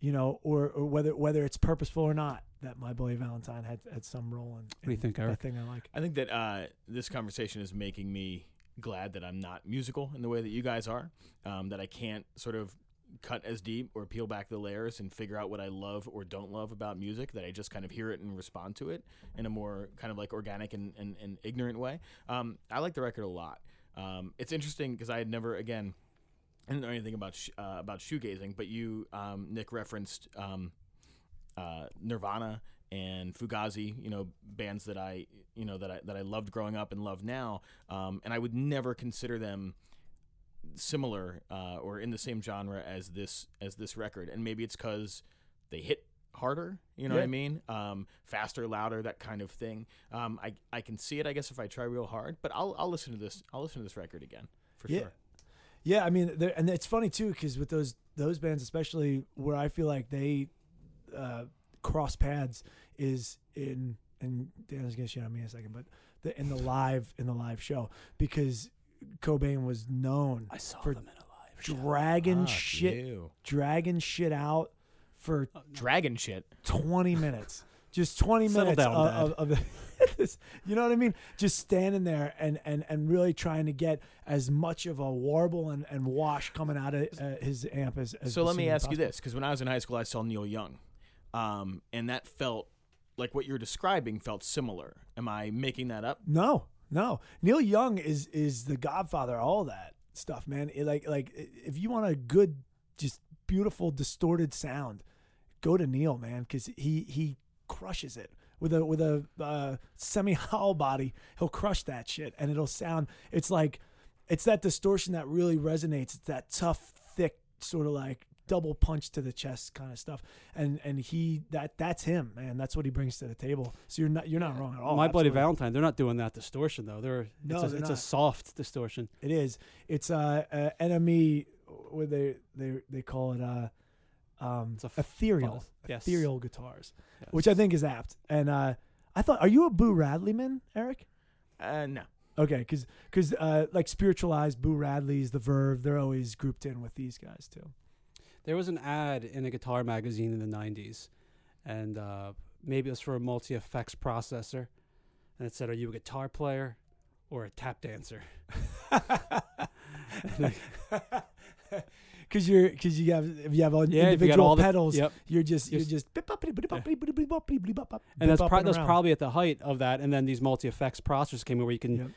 you know, or or whether whether it's purposeful or not that my boy Valentine had had some role in. What do you in think, that Eric? thing I like. I think that uh, this conversation is making me glad that I'm not musical in the way that you guys are. Um, that I can't sort of cut as deep or peel back the layers and figure out what I love or don't love about music. That I just kind of hear it and respond to it in a more kind of like organic and, and, and ignorant way. Um, I like the record a lot. Um, it's interesting because I had never again. I didn't know anything about sh- uh, about shoegazing, but you, um, Nick, referenced um, uh, Nirvana and Fugazi, you know, bands that I, you know, that I that I loved growing up and love now, um, and I would never consider them similar uh, or in the same genre as this as this record. And maybe it's because they hit harder, you know what I mean? Um, faster, louder, that kind of thing. Um, I I can see it, I guess, if I try real hard. But I'll I'll listen to this. I'll listen to this record again for Yeah. sure. Yeah, I mean, and it's funny too because with those those bands, especially where I feel like they uh, cross paths, is in and Dan's gonna shit on me in a second, but the, in the live in the live show because Cobain was known I saw For them in a live show. dragging shit, you. dragging shit out for Oh, no. Dragon shit. twenty minutes. Just twenty Settle minutes down, of, of, of this, you know what I mean? Just standing there and, and, and really trying to get as much of a warble and, and wash coming out of uh, his amp as, as so let me humanly ask you this because when i was in high school i saw neil young um, and that felt like what you're describing felt similar am i making that up No, No, Neil Young is is the godfather of all that stuff, man. It, like like if you want a good, just beautiful distorted sound, go to Neil, man, because he he crushes it with a with a uh, semi hollow body. He'll crush that shit, and it'll sound. It's like it's that distortion that really resonates. It's that tough, thick, sort of like double punch to the chest kind of stuff. And and he that that's him, man. That's what he brings to the table. So you're not you're not wrong at all. My Bloody Absolutely. Valentine, they're not doing that distortion though. They're No, it's, a, they're it's a soft distortion. It is. It's uh, uh enemy. What they they they call it uh, um, It's a f- ethereal. Yes. ethereal guitars, Yes. which I think is apt. And uh, I thought, are you a Boo Radley man, Eric? Uh, no. Okay, because because uh, like spiritualized Boo Radleys, the Verve, they're always grouped in with these guys too. There was an ad in a guitar magazine in the 90s, and uh, maybe it was for a multi effects processor. And it said, Are you a guitar player or a tap dancer? Because you're because you have if you have all Yeah, if you got individual all the- pedals, Yep. you're just you're just And that's, pro- that's probably at the height of that. And then these multi effects processors came in where you can, Yep.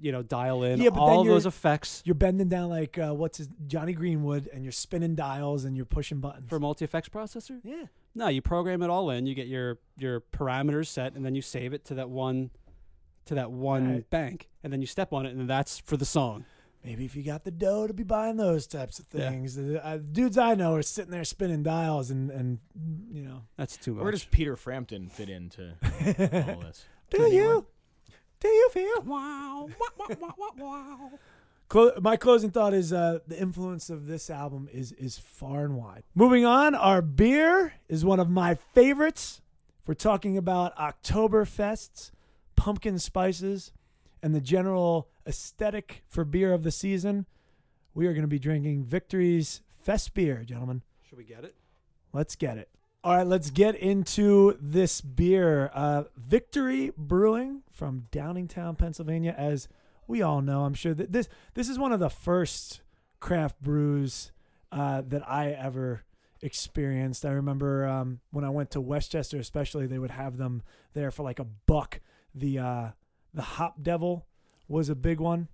you know, dial in Yeah, but all those effects You're bending down like uh, what's his Jonny Greenwood, and you're spinning dials and you're pushing buttons. for a multi effects processor. yeah, No, you program it all in. You get your your parameters set, and then you save it to that one to that one Right. bank, and then you step on it, and that's for the song. Maybe if you got the dough to be buying those types of Yeah. things. The uh, dudes I know are sitting there spinning dials and and you know. That's too much. Where does Peter Frampton fit into all this? Do you? Do you feel? wow, wow, wow, wow, wow. Clo- my closing thought is uh, the influence of this album is is far and wide. Moving on, our beer is one of my favorites. If we're talking about Oktoberfests, pumpkin spices, and the general aesthetic for beer of the season, we are going to be drinking Victory's Fest beer, gentlemen. Should we get it? Let's get it. All right, let's get into this beer. Uh, Victory Brewing from Downingtown, Pennsylvania. As we all know, I'm sure that this this is one of the first craft brews uh, that I ever experienced. I remember um, when I went to West Chester, especially, they would have them there for like a buck. The uh, the Hop Devil was a big one,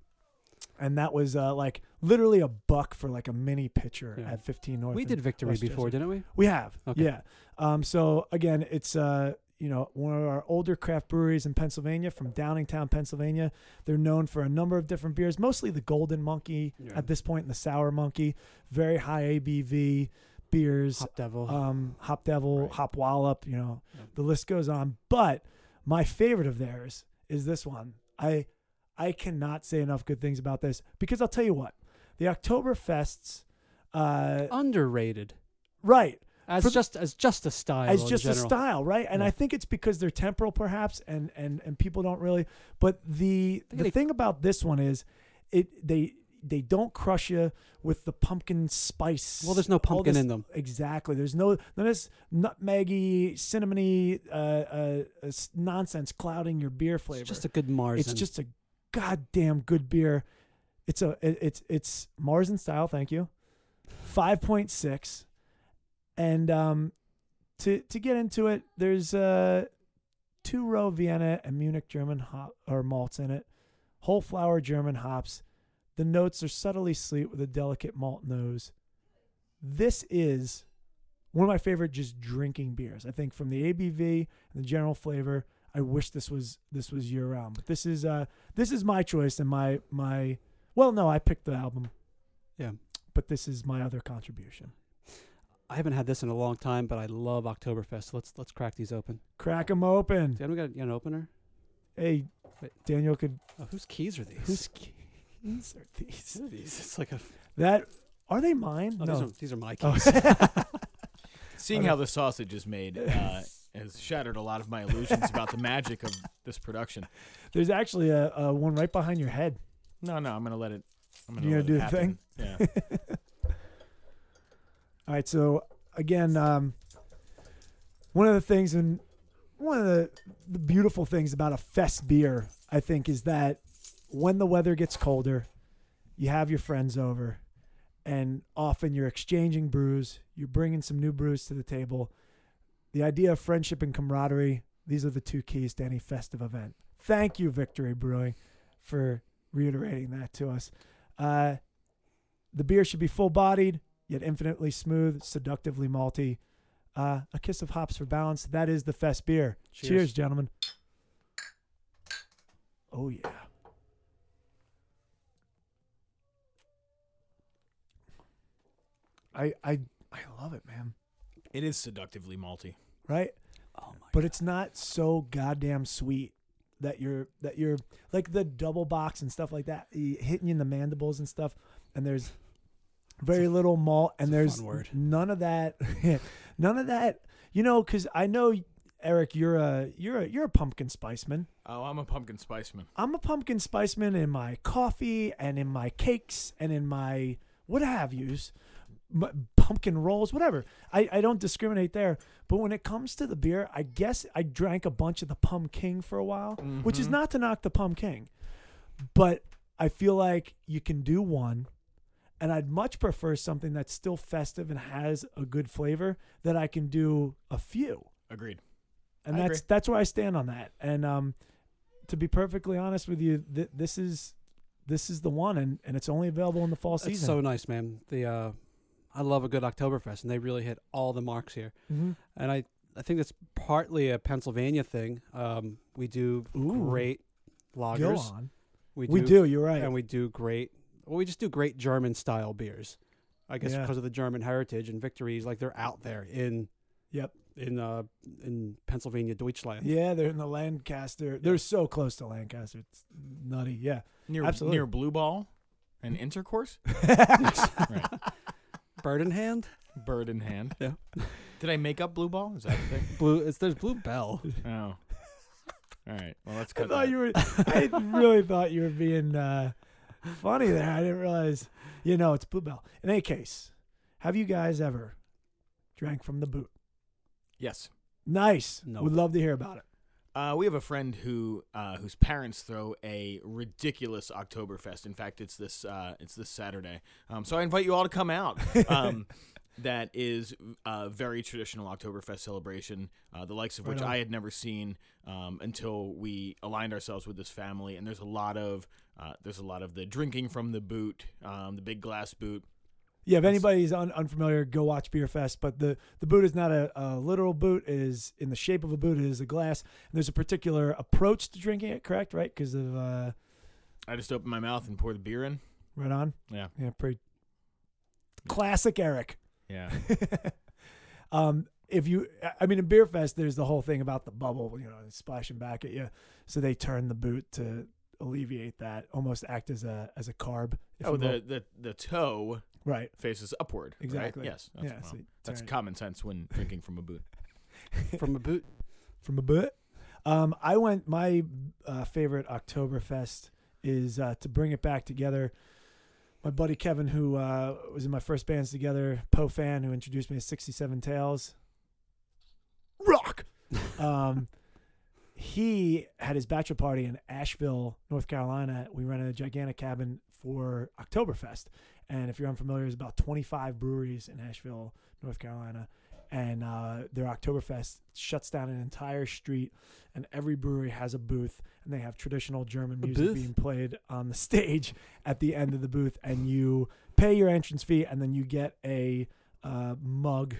and that was uh, like literally a buck for like a mini pitcher Yeah. at 15 North. we did victory West Chester. before, didn't we? We have. Okay. Yeah. Um, so again, it's uh, you know, one of our older craft breweries in Pennsylvania from Downingtown, Pennsylvania. They're known for a number of different beers, mostly the Golden Monkey Yeah. at this point and the Sour Monkey, very high ABV beers. Hop Devil. Um, Hop Devil, Right. Hop Wallop, you know, Yeah. the list goes on. But my favorite of theirs is this one. I I cannot say enough good things about this because I'll tell you what, the Oktoberfests, uh, Underrated. right, As For- just as just a style. as just a style, right? And Yeah. I think it's because they're temporal, perhaps, and and and people don't really. But the the they- thing about this one is, it they they don't crush you with the pumpkin spice. Well, there's no pumpkin this- in them. Exactly. There's no none of this nutmeggy, cinnamony uh, uh, uh, nonsense clouding your beer flavor. It's just a good Mars. It's just a goddamn good beer. It's a it, it's it's Marzen style. Thank you. Five point six, and um, to to get into it, there's uh two row Vienna and Munich German hop or malts in it, whole flower German hops. The notes are subtly sweet with a delicate malt nose. This is one of my favorite just drinking beers. I think from the ABV and the general flavor, I wish this was this was year round. But this is uh this is my choice and my my well no, I picked the album. Yeah. But this is my other contribution. I haven't had this in a long time, but I love Oktoberfest. Let's let's crack these open. Crack them open. Do you got an opener? Hey, Wait. Daniel could Oh, whose keys are these? whose keys are these? What are these? It's like a. That are they mine? Oh, no. these, are, these are my Oh. keys. Seeing how the sausage is made uh, has shattered a lot of my illusions about the magic of this production. There's actually a, a one right behind your head. No, no, I'm gonna let it. I'm gonna You let gonna do the happen. thing? Yeah. All right, so again, um, one of the things and one of the, the beautiful things about a fest beer, I think, is that when the weather gets colder, you have your friends over, and often you're exchanging brews. You're bringing some new brews to the table. The idea of friendship and camaraderie; these are the two keys to any festive event. Thank you, Victory Brewing, for reiterating that to us. Uh, the beer should be full bodied, yet infinitely smooth, seductively malty. Uh, a kiss of hops for balance. That is the Fest beer. Cheers. Cheers, gentlemen. Oh, yeah. I, I, I love it, man. It is seductively malty. Right? Oh my but it's not so goddamn sweet that you're that you're like the doppelbocks and stuff like that hitting you in the mandibles and stuff and there's very little malt and there's word. none of that none of that you know because i know eric you're a you're a you're a pumpkin spiceman Oh, I'm a pumpkin spice man. i'm a pumpkin spiceman in my coffee and in my cakes and in my what have yous m- pumpkin rolls whatever I, I don't discriminate there but when it comes to the beer i guess i drank a bunch of the pumpkin king for a while which is Mhm. not to knock the pumpkin, king but i feel like you can do one and i'd much prefer something that's still festive and has a good flavor that i can do a few Agreed. and I that's agree. that's where I stand on that. And um, to be perfectly honest with you, th- this is this is the one, and, and it's only available in the fall It's season. so nice, man. The uh, I love a good Oktoberfest, and they really hit all the marks here. Mhm. And I, I think that's partly a Pennsylvania thing. Um, we do Ooh. great Go on. We do, We do. You're right. and we do great. Well, we just do great German style beers. I guess Yeah. because of the German heritage and victories, like they're out there in Yep. in uh in Pennsylvania, Deutschland. Yeah, they're in the Lancaster. They're so close to Lancaster. It's nutty. Yeah. Near Absolutely. near Blue Ball and Intercourse. right. Bird in hand, Bird in hand. Yeah. Did I make up Blue Ball? Is that the thing? blue. It's there's Blue Bell. Oh. All right. Well, let's cut. I thought that. you were. I really thought you were being uh, funny there. I didn't realize. You know, it's blue bell. In any case, have you guys ever drank from the boot? yes. Nice. No. Would love to hear about it. Uh, we have a friend who uh, whose parents throw a ridiculous Oktoberfest. In fact, it's this uh, it's this Saturday. Um, so I invite you all to come out. Um, that is a very traditional Oktoberfest celebration, uh, the likes of which on. I had never seen um, until we aligned ourselves with this family. And there's a lot of uh, there's a lot of the drinking from the boot, um, the big glass boot. Yeah, if anybody's un- unfamiliar, go watch Beer Fest. But the, the boot is not a, a literal boot; it is in the shape of a boot. It is a glass. And there's a particular approach to drinking it, correct? Right? Because of uh, I just open my mouth and pour the beer in. right on. Yeah, Yeah, pretty classic, Eric. yeah. um, if you, I mean, in Beer Fest, there's the whole thing about the bubble, you know, splashing back at you. So they turn the boot to alleviate that, almost act as a as a carb. if oh, you will. the, the the toe right, faces upward. right? exactly. Yes. That's, yeah, well, so you that's turn common sense when drinking from a boot. from a boot. from a boot. Um, I went. My uh, favorite Oktoberfest is uh, to bring it back together. My buddy Kevin, who uh, was in my first bands together, Poe fan, who introduced me to 67 Tales. Rock. um, he had his bachelor party in Asheville, North Carolina. We rented a gigantic cabin for Oktoberfest. And if you're unfamiliar, there's about 25 breweries in Asheville, North Carolina. And uh, their Oktoberfest shuts down an entire street, and every brewery has a booth, and they have traditional German music booth? being played on the stage at the end of the booth. And you pay your entrance fee, and then you get a uh, mug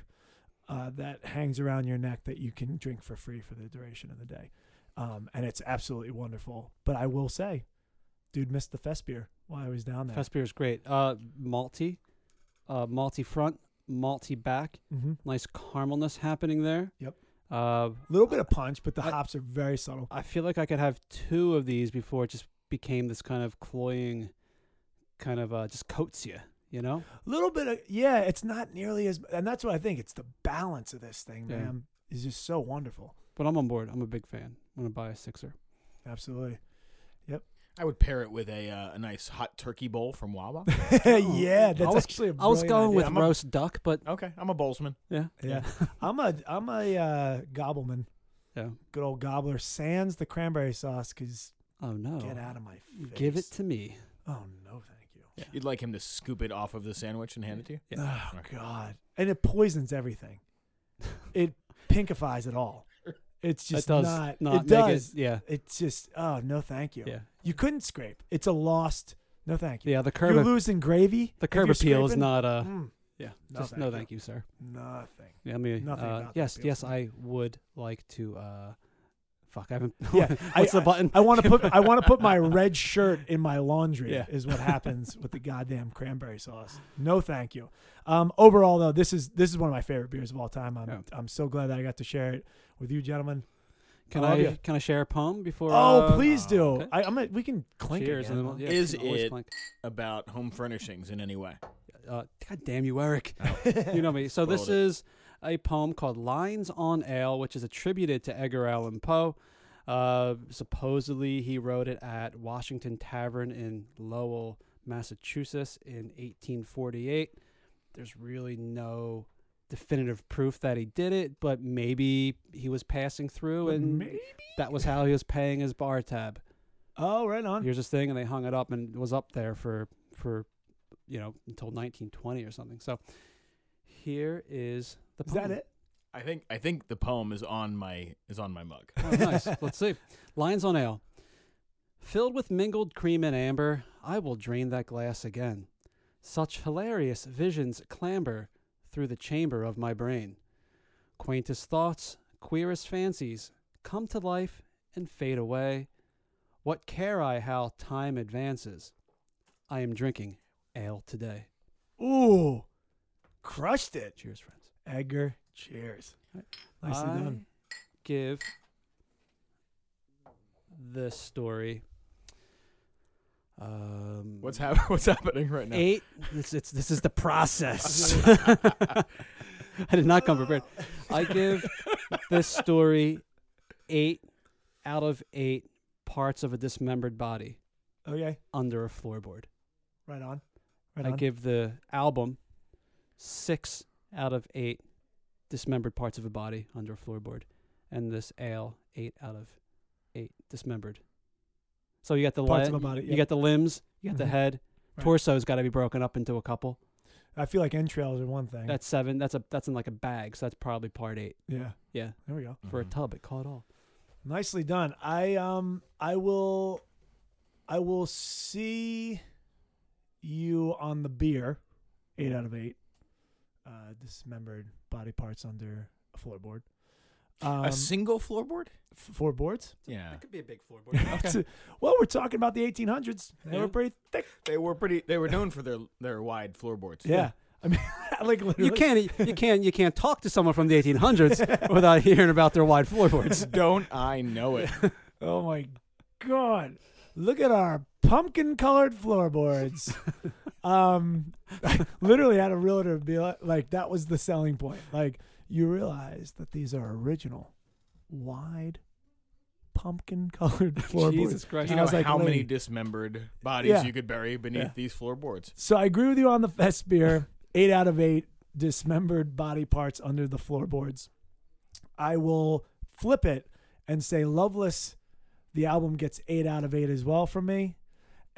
uh, that hangs around your neck that you can drink for free for the duration of the day. Um, and it's absolutely wonderful. But I will say, dude missed the fest beer while I was down there. Fest beer is great. Uh, malty, uh, malty front, malty back. mm-hmm. Nice caramelness happening there. Yep. Uh, A little bit of punch, but the I- hops are very subtle. I feel like I could have two of these before it just became this kind of cloying, kind of uh, just coats you. You know. A little bit of yeah, it's not nearly as, and that's what I think. It's the balance of this thing, Yeah. man, is just so wonderful. But I'm on board. I'm a big fan. I'm gonna buy a sixer. Absolutely. I would pair it with a uh, a nice hot turkey bowl from Wawa. yeah, that's I was- actually. a I was going idea. with I'm a- roast duck, but okay, I'm a bowlsman. yeah, Yeah. I'm a I'm a uh, gobbleman. yeah. Good old gobbler. Sans the cranberry sauce, cause Oh no! get out of my face. Give it to me. Oh no, thank you. Yeah. You'd like him to scoop it off of the sandwich and hand it to you. Yeah. Oh Okay. God, and it poisons everything. it pinkifies it all. It's just does not. not it make does. it. Yeah, It's just oh no, thank you. yeah, You couldn't scrape. It's a lost. No, thank you. yeah. The curb You're losing gravy. the if curb you're appeal is scraping? not. Uh, Mm, yeah, No, just thank no, you. thank you, sir. nothing. Yeah, I mean, Nothing uh, about yes, yes. I would like to. uh Fuck, I haven't. Yeah, what's I- the button? I want to put I want to put my red shirt in my laundry. Yeah. Is what happens with the goddamn cranberry sauce. No, thank you. Um, overall, though, this is this is one of my favorite beers of all time. I'm Yeah. I'm so glad that I got to share it with you, gentlemen. Can I love I can I share a poem before? Oh, uh, please do. okay. I, I'm gonna, we can clink Cheers, again. then we'll, yeah, Is we can always it- clink. About home furnishings in any way. Uh, God damn you, Eric. you know me. So this Spoiled it. is a poem called "Lines on Ale," which is attributed to Edgar Allan Poe. Uh, supposedly, he wrote it at Washington Tavern in Lowell, Massachusetts, in 1848. There's really no definitive proof that he did it, but maybe he was passing through and Maybe. that was how he was paying his bar tab. Oh, right on. Here's this thing, and they hung it up, and it was up there for for you know until 1920 or something. So here is the poem. Is that it? I think I think the poem is on my is on my mug. Oh, nice. Let's see. Lines on ale. Filled with mingled cream and amber, I will drain that glass again. Such hilarious visions clamber through the chamber of my brain. Quaintest thoughts, queerest fancies come to life and fade away. What care I how time advances? I am drinking ale today. Ooh, crushed it. Cheers, friends. Edgar, cheers. Nicely I done. give this story. Um, What's hap- What's happening right now? eight? This, it's, this is the process. I did not come prepared. I give this story eight out of eight parts of a dismembered body Okay, under a floorboard. right on. Right on. I on. give the album six out of eight dismembered parts of a body under a floorboard, and this ale eight out of eight dismembered. So you got the Parts le- of a body, you got the limbs, you got Mhm. the head. Right. Torso's got to be broken up into a couple. I feel like entrails are one thing. That's seven. That's a that's in like a bag, so that's probably part eight. yeah. Yeah, There we go. for a Mhm. tub, it caught all. Nicely done. I um I will I will see you on the beer. Eight out of eight. Uh dismembered body parts under a floorboard. Um, a single floorboard? f- four boards. Yeah, It could be a big floorboard. It's a- well, we're talking about the 1800s. They Yeah. were pretty thick. they were pretty. They were known for their their wide floorboards. Yeah. I mean, like literally. You can't you can't you can't talk to someone from the 1800s without hearing about their wide floorboards. Don't I know it? Oh my god! Look at our pumpkin-colored floorboards. um, I literally had a realtor be like, like, that was the selling point. Like, you realize that these are original, wide, pumpkin-colored floorboards. Jesus Christ! Do you I know was like, how many dismembered bodies Yeah. you could bury beneath Yeah. these floorboards? So I agree with you on the fest beer. Eight out of eight dismembered body parts under the floorboards. I will flip it and say Loveless, the album gets eight out of eight as well from me.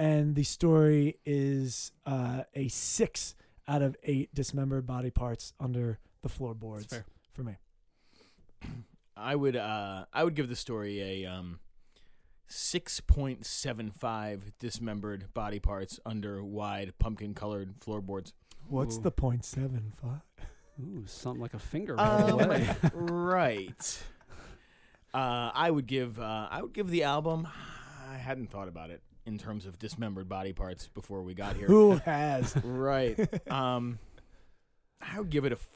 And the story is uh, a six out of eight dismembered body parts under the floorboards fair. for me. I would uh I would give the story a um six point seven five dismembered body parts under wide pumpkin colored floorboards. What's Ooh. the point seven five? Ooh, something like a finger Um, right. Uh, I would give uh, I would give the album. I hadn't thought about it in terms of dismembered body parts before we got here. Who has? right. Um, I would give it a f-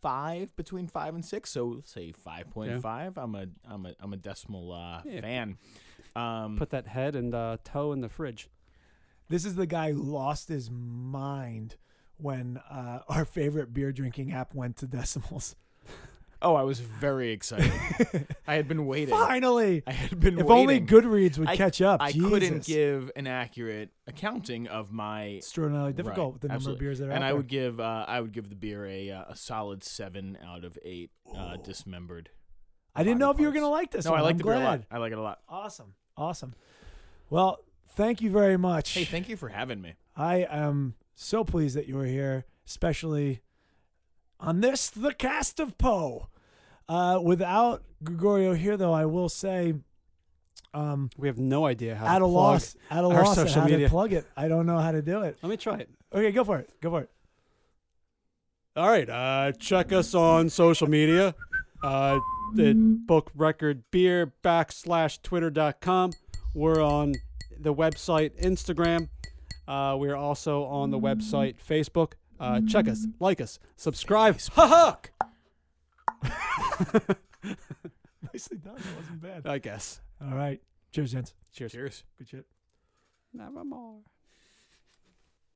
five between five and six. So say five point five. I'm a I'm a I'm a decimal uh, Yeah. fan. Um, Put that head and uh, toe in the fridge. This is the guy who lost his mind when uh, our favorite beer drinking app went to decimals. Oh, I was very excited. I had been waiting. Finally! I had been waiting. If waiting. only Goodreads would I- catch up. I Jesus. couldn't give an accurate accounting of my extraordinarily difficult Right, with the number absolutely. of beers that are and out I there. would give uh, I would give the beer a uh, a solid seven out of eight uh, dismembered. I didn't know if you were gonna like this. No, one. I like I'm the beer a lot. I like it a lot. Awesome, awesome. Well, thank you very much. Hey, thank you for having me. I am so pleased that you were here, especially on this, the cast of Poe. Uh, without Gregorio here, though, I will say, um, We have no idea how at to a plug. loss, at a our loss, social how media. to plug it. I don't know how to do it. Let me try it. Okay, go for it. Go for it. All right. Uh, check us on social media. Uh, the book record beer backslash twitter.com. We're on the website Instagram. Uh, we're also on the website Facebook. Uh, check us, like us, subscribe. Ha Nicely done. That wasn't bad. I guess. All right. Cheers, gents. Cheers. Cheers. Good shit. Nevermore.